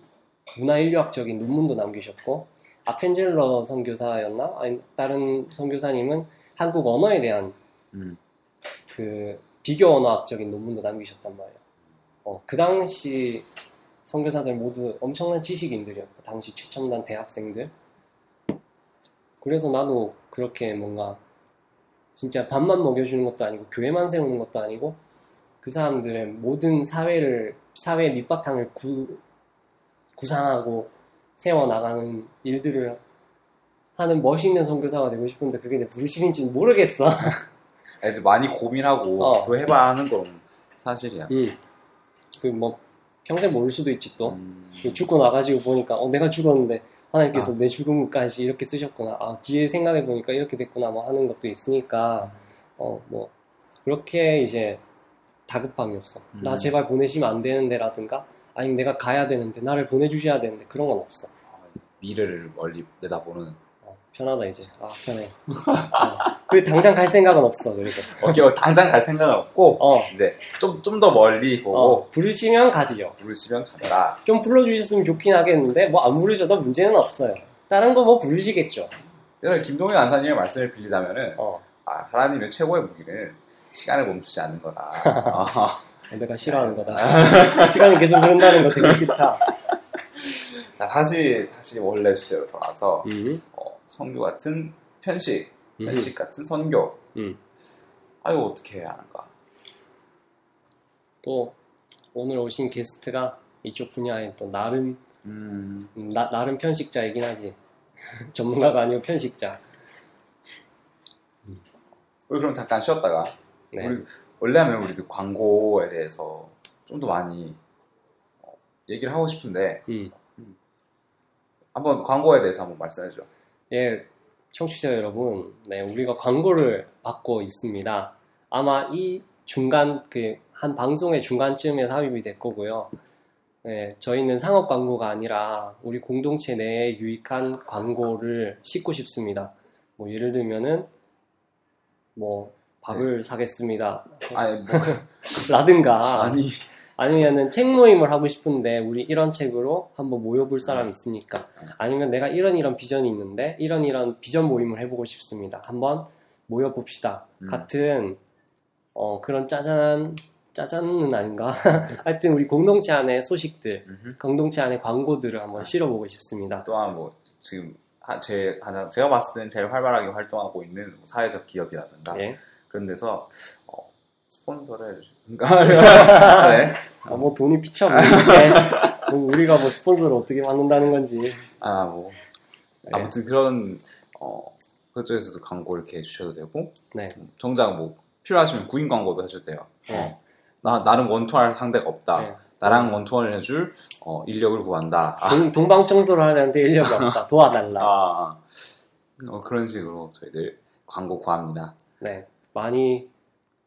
문화인류학적인 논문도 남기셨고 아펜젤러 선교사였나 아니 다른 선교사님은 한국 언어에 대한 음. 그 비교 언어학적인 논문도 남기셨단 말이에요. 어, 그 당시 선교사들 모두 엄청난 지식인들이었고 당시 최첨단 대학생들. 그래서 나도 그렇게 뭔가 진짜 밥만 먹여주는 것도 아니고 교회만 세우는 것도 아니고 그 사람들의 모든 사회를 사회 밑바탕을 구, 구상하고 세워 나가는 일들을 하는 멋있는 선교사가 되고 싶은데 그게 내 부르심인지는 모르겠어. *laughs* 애들 많이 고민하고 어. 기도해봐 하는 건 사실이야. 음. 그뭐 평생 모를 수도 있지 또. 음, 죽고 나가지고 보니까 어 내가 죽었는데 하나님께서 아. 내 죽음까지 이렇게 쓰셨구나. 아 뒤에 생각해 보니까 이렇게 됐구나. 뭐 하는 것도 있으니까 어 뭐 그렇게 이제 다급함이 없어. 나 음. 제발 보내시면 안 되는데라든가 아니면 내가 가야 되는데 나를 보내주셔야 되는데 그런 건 없어. 미래를 멀리 내다보는 어, 편하다 이제. 아 편해. 어. 그리고 당장 갈 생각은 없어. 그리고 어, 당장 갈 생각은 없고 어, 이제 좀 좀 더 멀리 보고 어 부르시면 가지요. 부르시면 가더라. 좀 불러주셨으면 좋긴 하겠는데 뭐 안 부르셔도 문제는 없어요. 다른 거 뭐 부르시겠죠. 김동현 안사님의 말씀을 빌리자면은 어. 아, 하나님의 최고의 무기는 시간을 멈추지 않는 거다. *laughs* 아, 내가 싫어하는 거다. 시간이 계속 흐른다는 거 되게 싫다. 자, 다시 다시 원래 주제로 돌아와서 음. 어, 선교 같은 편식, 음. 편식 같은 선교. 음. 아 이거 어떻게 해야 하는가? 또 오늘 오신 게스트가 이쪽 분야에 또 나름 음, 음, 나, 나름 편식자이긴 하지. *laughs* 전문가가 아니고 편식자. 우리 그럼 잠깐 쉬었다가 네. 우리 원래 하면 우리도 광고에 대해서 좀 더 많이 어, 얘기를 하고 싶은데 음. 한번 광고에 대해서 한번 말씀해줘. 예, 청취자 여러분, 네, 우리가 광고를 받고 있습니다. 아마 이 중간, 그, 한 방송의 중간쯤에 삽입이 될 거고요. 네, 저희는 상업 광고가 아니라 우리 공동체 내에 유익한 광고를 싣고 싶습니다. 뭐, 예를 들면은, 뭐, 밥을 사겠습니다. 아니 뭐 *laughs* 라든가, 아니 아니면은 책 모임을 하고 싶은데 우리 이런 책으로 한번 모여볼 사람 있으니까 아니면 내가 이런 이런 비전이 있는데 이런 이런 비전 모임을 해보고 싶습니다. 한번 모여봅시다. 음. 같은 어, 그런 짜잔한 짜잔은 아닌가? *laughs* 하여튼 우리 공동체 안에 소식들, 음흠. 공동체 안에 광고들을 한번 실어보고 싶습니다. 또한 뭐 지금 하- 제 가장 제가 봤을 때는 제일 활발하게 활동하고 있는 뭐 사회적 기업이라든가 예. 그런 데서 어, 스폰서를 해주신가? *laughs* 네. 아, 뭐 돈이 피쳐 보이는데 뭐 우리가 뭐 스폰서를 어떻게 받는다는 건지. 아, 뭐 네. 아무튼 그런 어, 그쪽에서도 광고 이렇게 해주셔도 되고 네. 정작 뭐 필요하시면 구인 광고도 해줘도 돼요. 어, 나 나는 원투할 상대가 없다. 네. 나랑 원투원을 해줄 어, 인력을 구한다. 아, 동, 동방 청소를 하려는데 인력이 *laughs* 없다. 도와달라. 아, 어, 그런 식으로 저희들 광고 구합니다. 네, 많이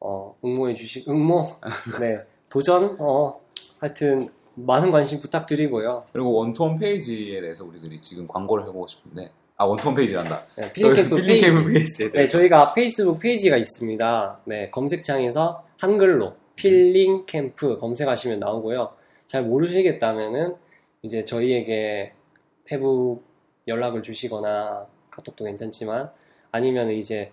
어, 응모해 주시, 응모, *laughs* 네, 도전, 어, 하여튼 많은 관심 부탁드리고요. 그리고 one to one 페이지에 대해서 우리들이 지금 광고를 해보고 싶은데 아 one to one 페이지란다. 네, 필링캠프 필링 페이지. 페이지에 네, 저희가 페이스북 페이지가 있습니다. 네, 검색창에서 한글로 필링 캠프 검색하시면 나오고요. 잘 모르시겠다면은 이제 저희에게 페북 연락을 주시거나 카톡도 괜찮지만 아니면 이제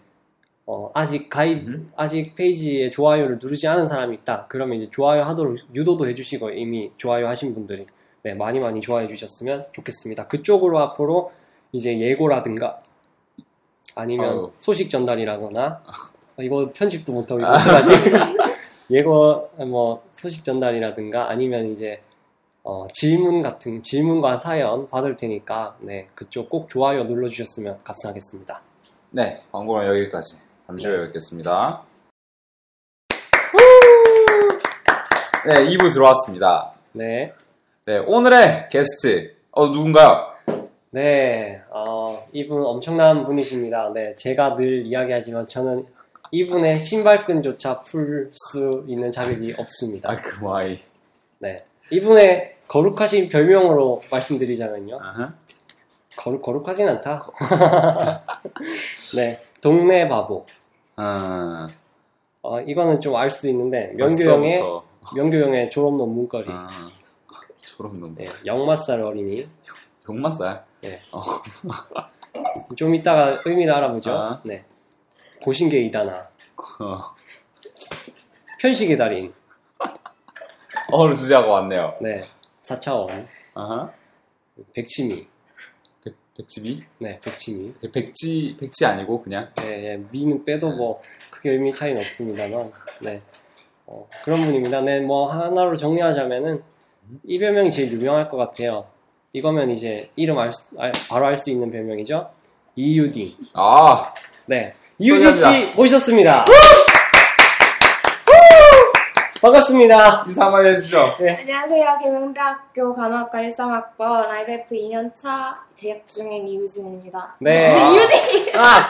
어, 아직 가입 음. 아직 페이지에 좋아요를 누르지 않은 사람이 있다. 그러면 이제 좋아요 하도록 유도도 해주시고 이미 좋아요 하신 분들이 네, 많이 많이 좋아해 주셨으면 좋겠습니다. 그쪽으로 앞으로 이제 예고라든가 아니면 아유. 소식 전달이라거나 어, *laughs* 이거 편집도 못하고 이거 어떡하지? *laughs* 예고 뭐 소식 전달이라든가 아니면 이제 어, 질문 같은 질문과 사연 받을 테니까 네 그쪽 꼭 좋아요 눌러주셨으면 감사하겠습니다. 네, 광고는 여기까지. 잠시 후에 뵙겠습니다. 네, 2부 들어왔습니다. 네, 네, 오늘의 게스트, 어, 누군가요? 네, 어, 이분 엄청난 분이십니다. 네, 제가 늘 이야기하지만 저는 이분의 신발끈조차 풀 수 있는 자격이 없습니다. 아, 그 마이. 네, 이분의 거룩하신 별명으로 말씀드리자면요. 아하. 거룩, 거룩하진 않다. *laughs* 네, 동네 바보. 아, 어, 이거는 좀 알 수 있는데, 명교형의, 벌써부터. 명교형의 졸업 논문거리. 아, 저런 놈. 네, 역마살 어린이. 욕맛살. *laughs* 좀 이따가 의미를 알아보죠. 아. 네. 고신계 이다나. 어, 편식의 달인. 어를 주제하고 왔네요. 네. 사차원. 아하. 백치미. 백, 백지비? 네, 백치미. 백지, 백지 아니고 그냥. 네, 예, 미는 빼도 뭐 크게 의미 차이는 없습니다만. 네. 어, 그런 분입니다. 네, 뭐 하나로 정리하자면은 이 별명이 제일 유명할 것 같아요. 이거면 이제 이름 알 수- 알- 바로 알 수 있는 별명이죠. 이유딩. 아, 네. 이유진 씨 모셨습니다. 반갑습니다. 인사 한번 해주시죠. 안녕하세요. 계명대학교 간호학과 13학번 IBF 2년차 재학 중인 이유진입니다. 네. 이유진 아!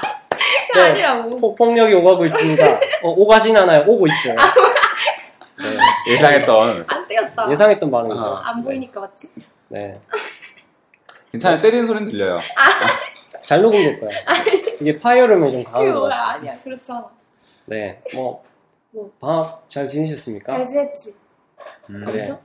네. 아니라고. 포- 폭력이 오가고 있습니다. 어, 오가진 않아요. 오고 있어요. 네. 예상했던. 안 때렸다. 예상했던 반응이죠. 아. 안 보이니까 맞지? 네. 괜찮아요. 때리는 소리는 들려요. 잘 녹음될 거야. 이게 파열음이 좀 강한 뭐야? 같아요. 아니야. 그렇잖아. 네. 뭐, 뭐. 방학 잘 지내셨습니까? 잘 지냈지? 음. 그래. 그죠?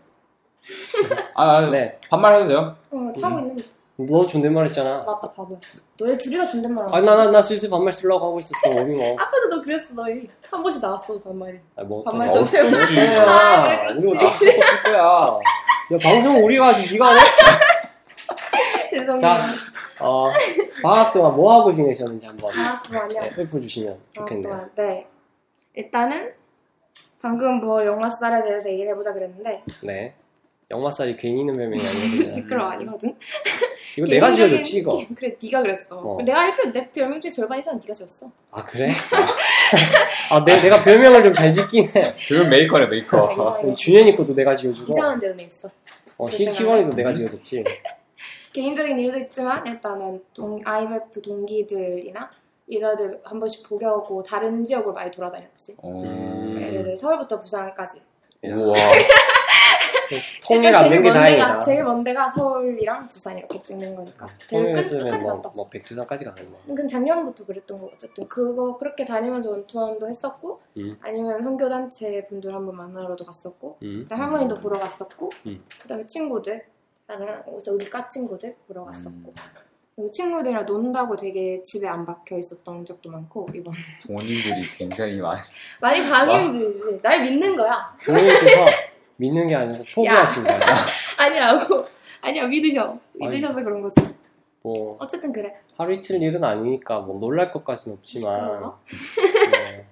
아, 아, 네. 반말 해도 돼요? 어, 하고 있는데. 너 존댓말 했잖아. 맞다, 바보야. 너네 둘이가 존댓말 하고. 아, 나, 나, 나 슬슬 반말 쓰려고 하고 있었어. 우리 뭐. 앞에서 너 그랬어, 너희. 한 번씩 나왔어, 반말이. 아, 뭐. 반말 또 좀. *laughs* 없을 아. 그래, 다쓸 거야. 야, 방송 우리가 하지, 니가 안 해? *laughs* 죄송해요. 자, 어, 방학 동안 뭐 하고 지내셨는지 한번 아, 그만요. 네, 읊어주시면 좋겠네요. 아, 네. 일단은 방금 뭐 영화살에 대해서 얘기를 해보자 그랬는데 네. 역마살이 괜히 있는 별명이 아니거든요. *laughs* 시끄러워 아니거든. 이거 내가 지어줬지, 이거. 그래, 네가 그랬어. 어. 내가 알기로 내 별명 중에 절반 이상은 네가 지었어. 아, 그래? 아, 내, 내가 별명을 좀 잘 짓긴 해. 그건 메이커네, 메이커. 이상하게. 준현이 것도 내가 지어주고, 이상한 데 은혜 있어. 어, 희키원이도 내가 지어줬지. *laughs* 개인적인 일도 있지만 일단은 동, IMF 동기들이나 리더들 한 번씩 보려고 다른 지역으로 많이 돌아다녔지. 음. 예를 들어 서울부터 부산까지. 야, 우와. 통일 안된게먼 다행이다. 데가 제일 먼 데가 서울이랑 부산 이렇게 찍는 거니까. 제일 끝 끝까지 뭐, 갔다. 뭐 백두산까지 가겠네. 그 작년부터 그랬던 거 어쨌든 그거 그렇게 다니면서 원투원도 했었고 음. 아니면 선교 단체 분들 한번 만나러도 갔었고 음. 그다음 할머니도 보러 갔었고 음. 그다음에 친구들 나는 어제 우리 과 친구들 보러 갔었고 음. 친구들이랑 논다고 되게 집에 안 박혀 있었던 적도 많고 이번 본인들이 굉장히 많이. *laughs* 많이 방임주의지 날 믿는 거야 부모님께서 *laughs* 믿는 게 아니고 포기하신 거야. *laughs* 아니라고 아니야 믿으셔 믿으셔서 그런 거지 뭐, 어쨌든 그래 하루 이틀 일은 아니니까 뭐 놀랄 것까지는 없지만. 네.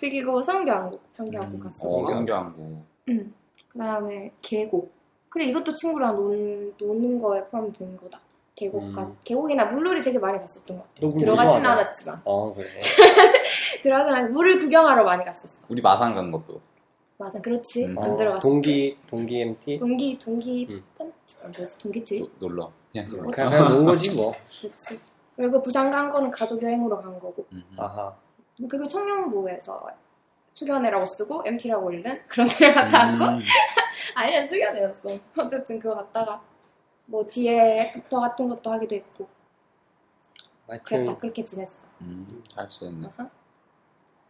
그리고 성교한국 성교한국 음, 갔어 어, 성교한고. 응. 그 다음에 계곡. 그래 이것도 친구랑 논, 노는 거에 포함된 거다. 계곡 가 음. 계곡이나 물놀이 되게 많이 갔었던 것 같아. 너 물 들어가진 무서워하잖아. 않았지만 어, 그래. *laughs* 들어가진 않았 물을 구경하러 많이 갔었어. 우리 마산 간 것도. 맞아, 그렇지. 음. 안 어, 들어갔어. 동기, 동기 MT? 동기 동기 음. 펀 아, 뭐지 동기 trip? 노- 놀러. 그냥 어, 그냥, 그냥 논 거지, 뭐. 그렇지. 그리고 부산 간 거는 가족 여행으로 간 거고. 음. 아하. 그리고 청년부에서 수련회라고 쓰고 MT라고 읽는 그런 *laughs* 데 갔다 왔고. 음. *laughs* 아니야 수련회였어. 어쨌든 그거 갔다가 뭐 뒤에 after 같은 것도 하기도 했고. 하여튼, 그랬다. 그렇게 지냈어. 음, 할수 있네. 아하.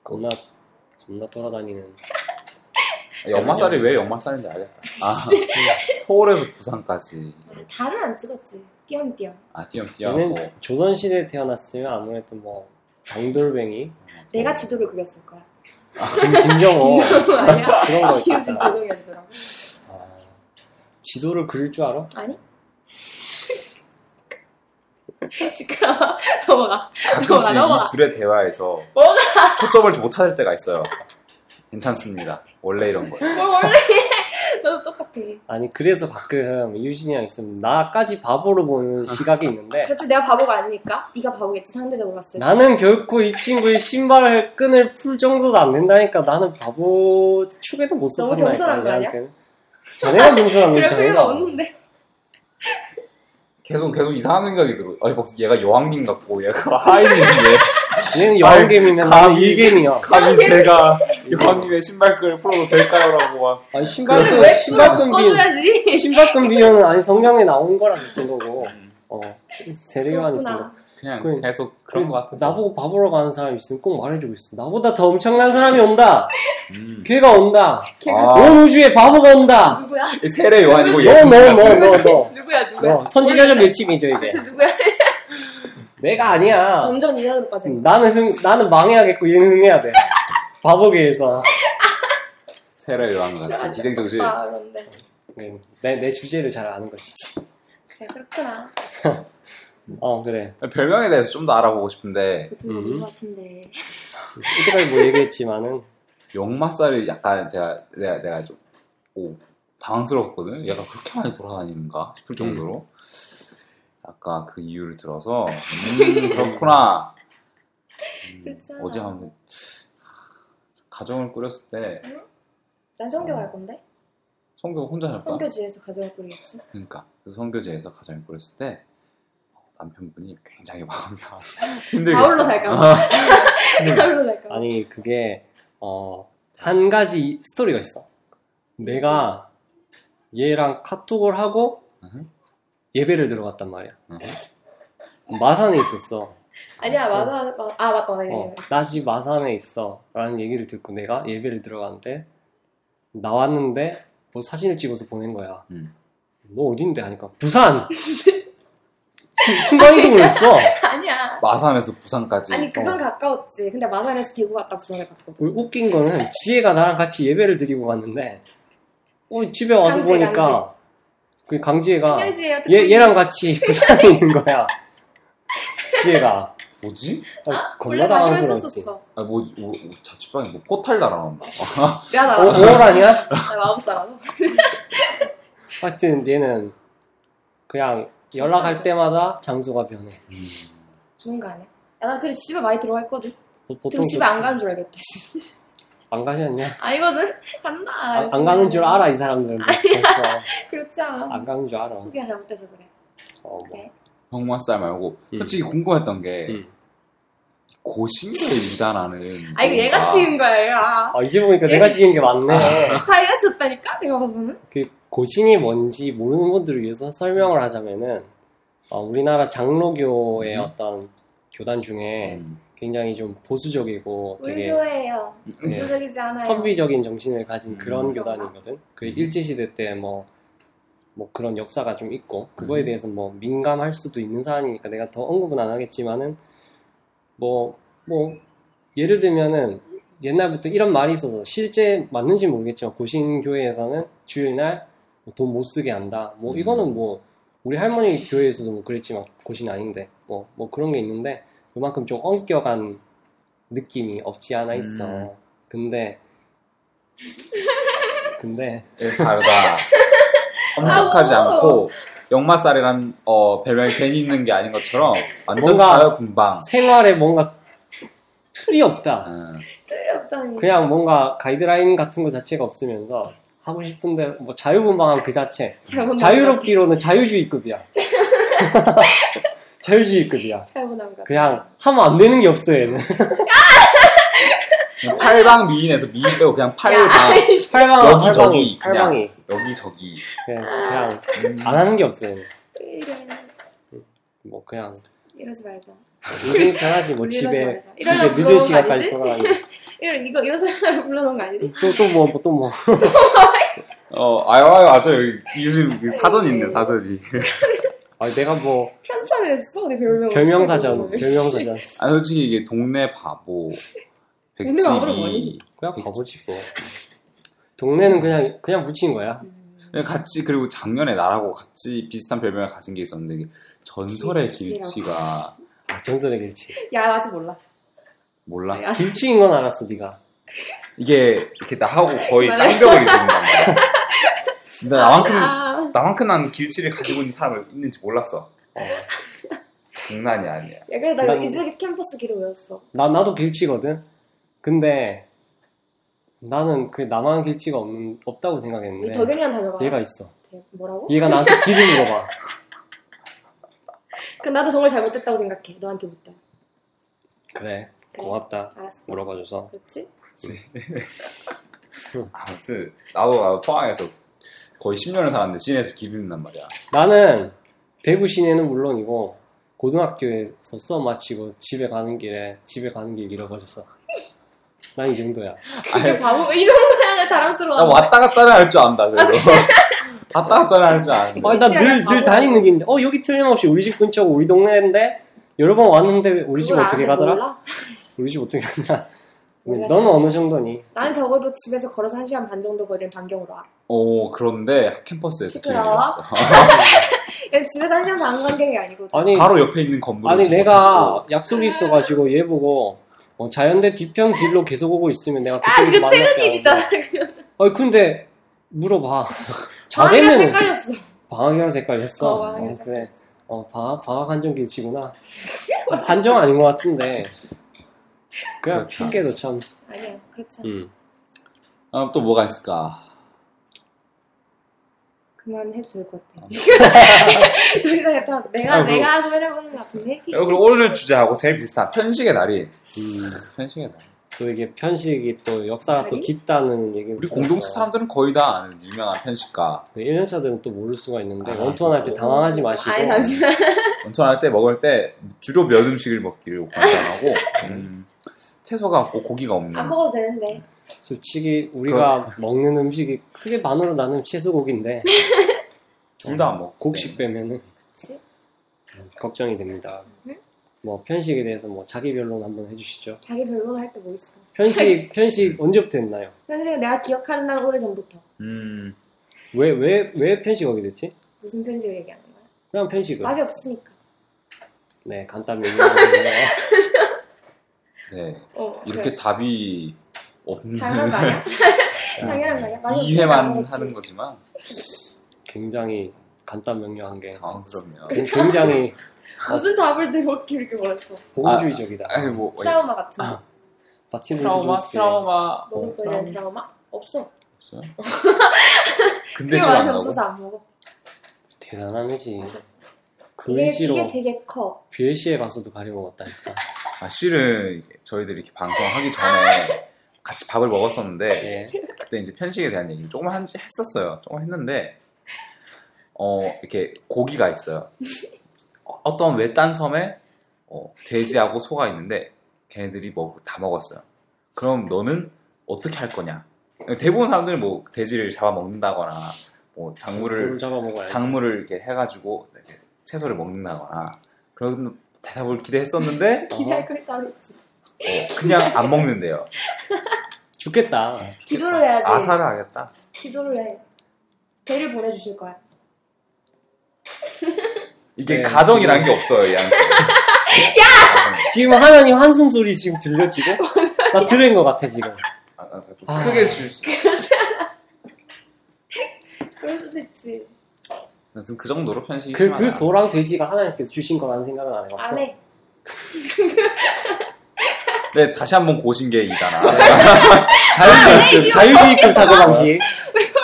겁나, 겁나 돌아다니는. *laughs* 역마살이 왜 역마살인지 알겠다. 아, 서울에서 부산까지. 다는 안 찍었지. 띄엄띄엄. 아, 띄엄 얘는 띄엄고. 조선시대에 태어났으면 아무래도 뭐, 장돌뱅이, 내가 지도를 그렸을 거야. 김, *laughs* 김정호. 아니야? 그런 거 이웃은 있잖아. 아, 지도를 그릴 줄 알아? 아니? *laughs* 시끄러워. *laughs* 넘어가. 가끔씩 넘어가. 이 둘의 대화에서 뭐가? 초점을 못 찾을 때가 있어요. 괜찮습니다. 원래 이런 거예요. 뭘 원래 너도 똑같아. 아니 그래서 가끔 유진이랑 있으면 나까지 바보로 보는 시각이 있는데 그렇지 내가 바보가 아니니까 네가 바보겠지 상대적으로 봤을 때. 나는 결코 이 친구의 신발 끈을 풀 정도도 안 된다니까 나는 바보 축에도 못 너무 썼단다니까 겸손한 거 아니야? 전에가 겸손한 *laughs* 거지 필요가 전에가 없는데. 계속 계속 이상한 생각이 들어. 아니 막 얘가 여왕님 같고 얘가 *laughs* 하인인데. 얘는 아이, 나는 감히- 일개미야. 감히 제가 여왕님의 신발끈을 풀어도 될까요라고 막. 아니 신발끈 왜 신발끈 비. 신발끈 비유는 아니 성경에 나온 거라서 쓴 거고. 어 세례요한이 쓴 거 그냥 그래. 계속 그런 그것 같았어. 나보고 바보로 가는 사람 있으면 꼭 말해주고 있어 나보다 더 엄청난 사람이 온다 음. 걔가 온다 걔가 아. 온 우주에 바보가 온다 누구야? 이 세례 요한이고 너 예수님 너 같은 너 누구지? 너너 누구야 누구야? 너 선지자적 외침이죠 이게 대체 누구야? *laughs* 내가 아니야 점점 이상으로 빠진 거. 나는 흥 나는 망해야겠고 얘는 흥해야 돼 *laughs* 바보계에서 세례 요한 같은 희생정신. 아 그런데 내, 내 주제를 잘 아는 것이 그래 그렇구나. *laughs* 어 그래 별명에 대해서 좀 더 알아보고 싶은데 음. 것 같은데. 이때까지 뭐 얘기했지만은 역마살이 약간 제가 내가 내가 좀 오, 당황스럽거든. 얘가 그렇게 많이 돌아다니는가 싶을 정도로 아까 그 이유를 들어서 음, 그렇구나. 음. 어디 한번 가정을 꾸렸을 때난 성교 갈 건데. 성교 혼자 할 거야. 성교지에서 가정을 꾸리겠지. 그러니까 그래서 성교제에서 가정을 꾸렸을 때 남편분이 굉장히 *laughs* 마음이 *laughs* 힘들겠어. 바울로 살까 봐. *laughs* 바울로 살까 봐. 아니 그게 어 한 가지 스토리가 있어 내가 얘랑 카톡을 하고 음. 예배를 들어갔단 말이야 음. 마산에 있었어 아니야 맞아 맞아. 아 맞다 맞다. 어, 나집 마산에 있어 라는 얘기를 듣고 내가 예배를 들어갔는데 나왔는데 뭐 사진을 찍어서 보낸 거야 음. 너 어딘데 하니까 부산 순간이동을 했어 아니야. 마산에서 부산까지 아니 그건 어. 가까웠지. 근데 마산에서 대구 갔다 부산에 갔거든. 웃긴 거는 지혜가 나랑 같이 예배를 드리고 갔는데 어, 집에 와서 강지, 보니까 그 강지혜가. 얘, 얘랑 같이 *laughs* 부산에 있는 거야 지혜가 뭐지? 아, 원래 겁나 당황스러웠지. 아, 뭐, 뭐, 뭐 자취방에 뭐 포탈 달아놨나? *laughs* 내가 어, 나랑 5월 아니야? 나 마법사라서. *laughs* 하여튼 얘는 그냥 연락할 때마다 장소가 변해 좋은 거 아니야? 야, 나 그래 집에 많이 들어가 있거든. 보- 지금 보통 집에 안 가는 줄 알겠다. *laughs* 안 가지 않냐? 아니거든. 간다. 안, 안 가는 줄 알아 이 사람들은 벌써 *laughs* 그렇지 않아. 안 가는 줄 알아 소개가 잘못돼서 그래. 어, 뭐. 그래. 형마살 말고 음. 솔직히 궁금했던 게 음. 고신교에 이단하는 아 이거 얘가 찍은 거야 얘가. 아, 이제 보니까 내가 지은 게 맞네 *laughs* 하이가 쳤다니까 내가 봐서는. 그 고신이 뭔지 모르는 분들을 위해서 설명을 하자면은 어, 우리나라 장로교의 음. 어떤 교단 중에 음. 굉장히 좀 보수적이고 되게 교회예요. 음. 보수적이지 않아요. 선비적인 정신을 가진 음. 그런? 교단이거든. 그 음. 일제 시대 때 뭐, 뭐 그런 역사가 좀 있고, 그거에 음. 대해서 뭐 민감할 수도 있는 사안이니까 내가 더 언급은 안 하겠지만은, 뭐, 뭐, 예를 들면은 옛날부터 이런 말이 있어서 실제 맞는지 모르겠지만 고신교회에서는 주일날 뭐 돈 못 쓰게 한다. 뭐 음. 이거는 뭐 우리 할머니 교회에서도 뭐 그랬지만 고신 아닌데 뭐, 뭐 그런 게 있는데 그만큼 좀 엄격한 느낌이 없지 않아 있어. 음. 근데 근데 예, 다르다. *laughs* 엄격하지 아우. 않고 역마살이란 어, 별명이 괜히 있는 게 아닌 것처럼 완전 뭔가- 자유 분방. 생활에 뭔가 틀이 없다. 음. 틀렸다니. 그냥 뭔가 가이드라인 같은 거 자체가 없으면서 하고 싶은데 뭐 자유분방함 그 자체. 자유롭기로는 자유주의급이야. *laughs* 자유주의급이야. 그냥 하면 안 되는 게 없어 얘는. 팔방 미인에서 미인 빼고 그냥 팔방 팔방 여기 저기 그냥. 팔방이 여기 저기. 그냥, 그냥 음. 안 하는 게 없어 얘는. 이래. 뭐 그냥 이러지 말자. 인생이 편하지 뭐 집에. 집에 늦은 시간까지? 돌아다니고 *laughs* 이런 이거 이런 사람을 불러놓은 거 아니지? 또또뭐또 뭐. 어, 아유, 아유, 맞아. 여기 요즘 그 사전 있네, 사전이. *laughs* 아 내가 뭐 편찬을 했어 내 별명. 별명 사전 별명 사전 아, 솔직히 이게 동네 바보, *laughs* 동네 바보는 백지비. 뭐니? 그냥 가보지 뭐. 동네는 그냥 그냥 붙인 거야. 그냥 같이, 그리고 작년에 나라고 같이 비슷한 별명을 가진 게 있었는데, 전설의. 길치가, 아, 전설의 길치. 야 아직 몰라. 몰라? 야, 길치인 건 알았어 네가. 이게 이렇게 나 하고 거의 맞아요. 쌍벽을 이루는 단 말이야. 나만큼 아, 나만큼 난 길치를 가지고 있는 사람을 있는지 몰랐어. 어. 장난이 아니야. 야, 그래 나 난- 이제 캠퍼스 길을 외웠어. 나 나도 길치거든. 근데 나는 그 나만 길치가 없는 없다고 생각했는데 덕현이랑 다녀봐. 얘가 있어. 네, 뭐라고? 얘가 나한테 길을 물어봐. *laughs* 그 나도 정말 잘못됐다고 생각해. 너한테 묻다. 그래 그래. 고맙다 알았어. 물어봐줘서. 그렇지? *laughs* 아무튼 나도 나도 포항에서 거의 10년을 살았는데 시내에서 잇는단 말이야. 나는 대구 시내는 물론이고 고등학교에서 수업 마치고 집에 가는 길에 집에 가는 길 잃어버렸어. 난이 정도야. 이게 바보 이 정도야 자랑스러워. 나 왔다 갔다는 할줄 안다 그래도. *laughs* 왔다 갔다는 할줄 아는데. 아니 나 길치가 늘늘 바보야. 다니는 길인데 어 여기 틀림없이 우리 집 근처고 우리 동네인데 여러 번 왔는데 우리 집 어떻게 가더라? 몰라? 우리 집 어떻게 가더라? 너는 잘 어느 정도니? 나는 적어도 집에서 걸어서 1시간 반 정도 거리는 반경으로 알아. 오 그런데 캠퍼스에서 시끄러워. *laughs* 집에서 1시간 반 간격이 아니거든. 아니 바로 옆에 있는 건물. 아니 내가 약속이 있어가지고 얘 보고 어, 자연대 뒤편 길로 계속 오고 있으면 내가 아, 그 최근 일이잖아. 아니 근데 물어봐. 방학이라서 자대는 헷갈렸어. 방학이라서 헷갈렸어. 어, 방학이라서 어, 그래. 어 방학 방학 한정 길 치구나. 한정 아닌 것 같은데. 그냥 그렇죠. 핑계도 참. 아니야, 그렇지. 음. 아, 또 뭐가 있을까? 그만해도 될 것 같아. *laughs* 더 이상 했다. 내가, 아이고. 내가 소개해보는 것 같은데? 어, 그리고 오늘 주제하고 제일 비슷한 편식의 날이. 음. 편식의 날. 또 이게 편식이 또 역사가 또 아니? 깊다는 얘기. 우리 공동체 사람들은 거의 다 아는 유명한 편식가. 1년차들은 또 모를 수가 있는데 아, 원투원 할 때 당황하지 마시고. 아니, 잠시만. *laughs* 원천할 때 먹을 때 주로 면 음식을 먹기를 권장하고 *laughs* 음, 채소가 없고 고기가 없는 안 먹어도 되는데. 솔직히 우리가 먹는 음식이 크게 반으로 나누면 채소고기인데 *laughs* 둘 다 안 먹고 곡식 빼면은 그치? 걱정이 됩니다. 음? 뭐 편식에 대해서 뭐 자기 변론 한번 해주시죠. 자기 변론 할 때 뭐 있어? 편식 편식 언제부터 했나요? 사실 내가 기억하는 날 오래 전부터. 음, 왜 왜 왜 편식하게 됐지? 무슨 편집을 얘기하는 거야? 그냥 편식을. 맛이 없으니까. 네 간단 명료하게 *laughs* 네 어, 이렇게 그래. 답이 없는 당연한 거 아니야? *laughs* 당연한 거 아니야? 맛이 없으니까 안 이해만. 하는 거지만 굉장히 간단 명료한 게 당황스럽네요. 굉장히 *laughs* 무슨 답을 들었기 이렇게 몰랐어. 보호주의적이다. 아니 뭐 트라우마 같은 거. *laughs* 아, 트라우마. 트라우마 먹을 어, 거에 대한 트라우마? 없어. 없어요? 근데 그게 맛이 안 없어서 안 먹어. 대단한 애지. 그 이게, 되게 커. BLC에 가서도 가려 먹었다니까. 아, 실은 저희들이 이렇게 방송하기 전에 같이 밥을 먹었었는데 예. 그때 이제 편식에 대한 얘기를 조금 한, 했었어요. 조금 했는데, 어, 이렇게 고기가 있어요. 어- 어떤 외딴 섬에 어, 돼지하고 소가 있는데, 걔네들이 먹, 다 먹었어요. 그럼 너는 어떻게 할 거냐? 대부분 사람들은 뭐 돼지를 잡아먹는다거나, 뭐 작물을. 작물을 이렇게 해가지고 이렇게 채소를 먹는다거나, 그런 대답을 기대했었는데, 기대할 걸 따로 있지. 어, 그냥 안 먹는데요. 죽겠다. 기도를 해야지. 아사를 하겠다. 기도를 해. 배를 보내주실 거야. *laughs* 이게 네, 가정이란 게 없어요, 얘한테. *laughs* 지금 하나님 한숨 소리 지금 들려 지금? 나 들은 것 같아 지금. 아, 아, 좀 아. 크게 줄 수. *laughs* 그럴 수도 있지. 무슨 그 정도로 편식이 그. 그 소랑 돼지가 하나님께서 주신 거라는 생각은 안 해봤어. 안 해. 네, 다시 한번 고신 게 이다나. 자유주의급, 자유주의급 사고 방식.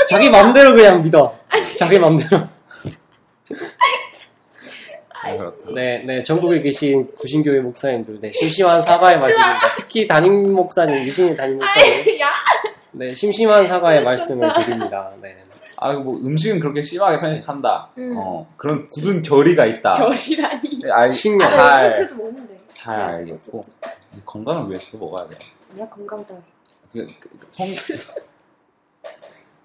자기 맘대로 그냥 믿어. 자기 맘대로. 네, 그렇다. 네, 네, 전국에 계신 구신교회 목사님들, 네, 심심한 사과의 말씀입니다. 특히 담임 목사님, 미신의 담임 목사님, 야! 네, 심심한 사과의 말씀을 드립니다. 네. 아, 뭐 음식은 그렇게 심하게 편식한다. 음. 어, 그런 굳은 결의가 있다. 결이라니. 네, 알. 아, 잘, 그래도 먹는데. 잘 알겠고. 건강을 위해서도 먹어야 돼. 아니야, 건강 따위. 그, 그, 성,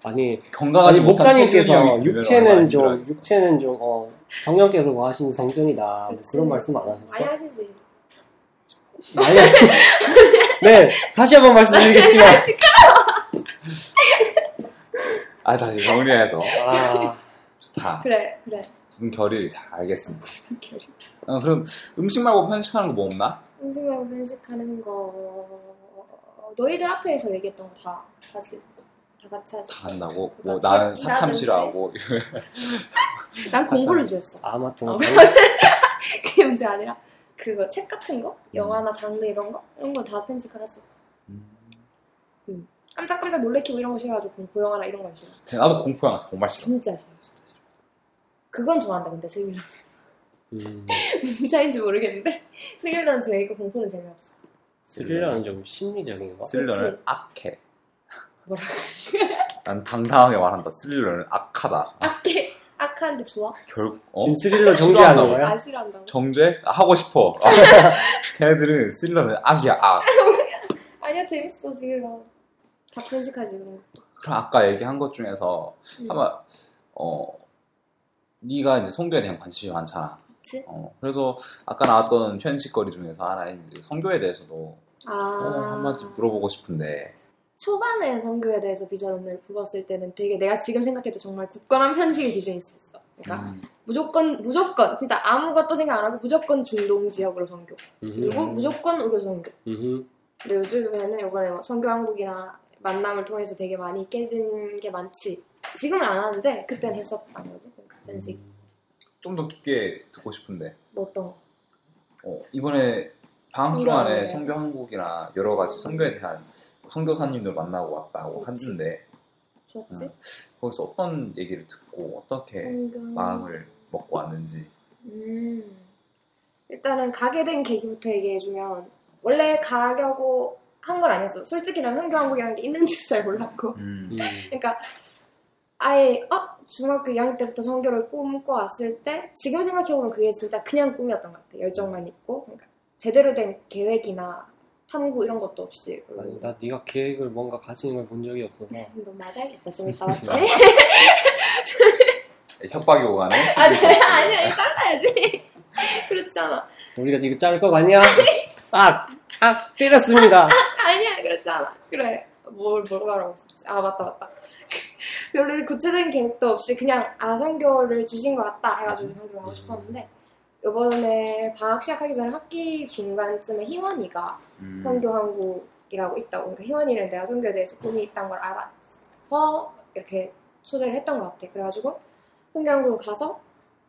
아니, 건강하지 아니 못한 목사님께서 육체는 좀. 육체는 좀 어, 성령께서 뭐 하시는 성전이다 뭐 그치. 그런 말씀 안 많이 하셨어? 하시지. 아니 *laughs* 네 다시 한번 말씀드리겠지만 *laughs* 아, 다시 정리해서. 아, 다. 그래, 그래. 결의를 잘 알겠습니다. 결이. 어, 그럼 음식 말고 편식하는 거 뭐 없나? 음식 말고 편식하는 거. 너희들 앞에서 얘기했던 거다 하지. 다 같이 하지. 다 한다고. 뭐뭐 나는. 사탐 싫어하고 *laughs* 난 공부를 좋아했어. 아마존 어, *laughs* 그게 문제 아니라 그거 책 같은 거, 영화나 장르 이런 거 이런 거 다 편집을 했어. 깜짝깜짝 놀래키고 이런 거 싫어가지고 공포 영화나 이런 건 싫어. 나도 공포 영화 정말 싫어. 진짜 싫어. 그건 좋아한다 근데 스릴러. 음, *laughs* 무슨 차인지 모르겠는데 *laughs* 스릴러는 재밌고 공포는 재미없어. 스릴러는 좀 심리적인 거. 스릴러는 그치. 악해. 뭐라고? *laughs* 난 당당하게 말한다. 스릴러는 악하다. 악해 악한데 좋아? 결 어? 지금 스릴러 정죄하는. 거야? 아 싫어한다고? 정죄? 아, 하고 싶어. 아, 걔네들은 스릴러는 악이야 악. 아니야 재밌어 스릴러. 다 편식하지 거. 그럼 아까 얘기한 것 중에서 음. 아마 어 네가 이제 성교에 대한 관심이 많잖아. 그치? 어 그래서 아까 나왔던 편식거리 중에서 하나인 성교에 대해서도 아 어, 한마디 물어보고 싶은데 초반에 성교에 대해서 비전을 뽑았을 때는 되게 내가 지금 생각해도 정말 굳건한 편식의 기준이 있었어. 그러니까 음, 무조건 무조건 진짜 아무것도 생각 안 하고 무조건 중동 지역으로 성교 그리고 음, 무조건 의교 성교. 음, 근데 요즘에는 이번에 뭐 성교 한국이나 만남을 통해서 되게 많이 깨진 게 많지. 지금은 안 하는데 그때는 했었던 거지. 그러니까 편식 좀 더 깊게 듣고 싶은데 뭐 어떤 거. 어, 이번에 방학 한국에. 성교 한국이나 여러 가지 성교에 대한 선교사님들 만나고 왔다고. 하는데 좋았지? 음. 거기서 어떤 얘기를 듣고 어떻게 성교. 마음을 먹고 왔는지 음. 일단은 가게 된 계기부터 얘기해주면 원래 가려고 한 건 아니었어. 솔직히 난 성교 한국이라는 게 있는지 잘 몰랐고. 음. 음. 그러니까 아예 어 중학교 2학년 때부터 성교를 꿈꿔 왔을 때 지금 생각해보면 그게 진짜 그냥 꿈이었던 것 같아. 열정만 있고 그러니까 제대로 된 계획이나 탐구 이런 것도 없이 아니, 나 네가 계획을 뭔가 가지는 걸 본 적이 없어서 *laughs* 너 맞아야겠다 좀 이따 맞지? 협박이 오가네 *laughs* 아니 아니야 잘라야지 *laughs* 그렇지 않아 우리가 이거 짤거 같냐? 아! 아! 때렸습니다! 아니야 그렇지 않아 그래 뭘, 뭘 말하고 있었지 아 맞다 맞다 별로 구체적인 계획도 없이 그냥 아 성교를 주신 것 같다 해가지고 성교를 하고 싶었는데 요번에 방학 시작하기 전에 학기 중간쯤에 희원이가 음. 성교 한국이라고 있다고. 그러니까 희원이는 내가 성교에 대해서 꿈이 있다는 걸 알아서 이렇게 초대를 했던 것 같아. 그래가지고 성교 한국을 가서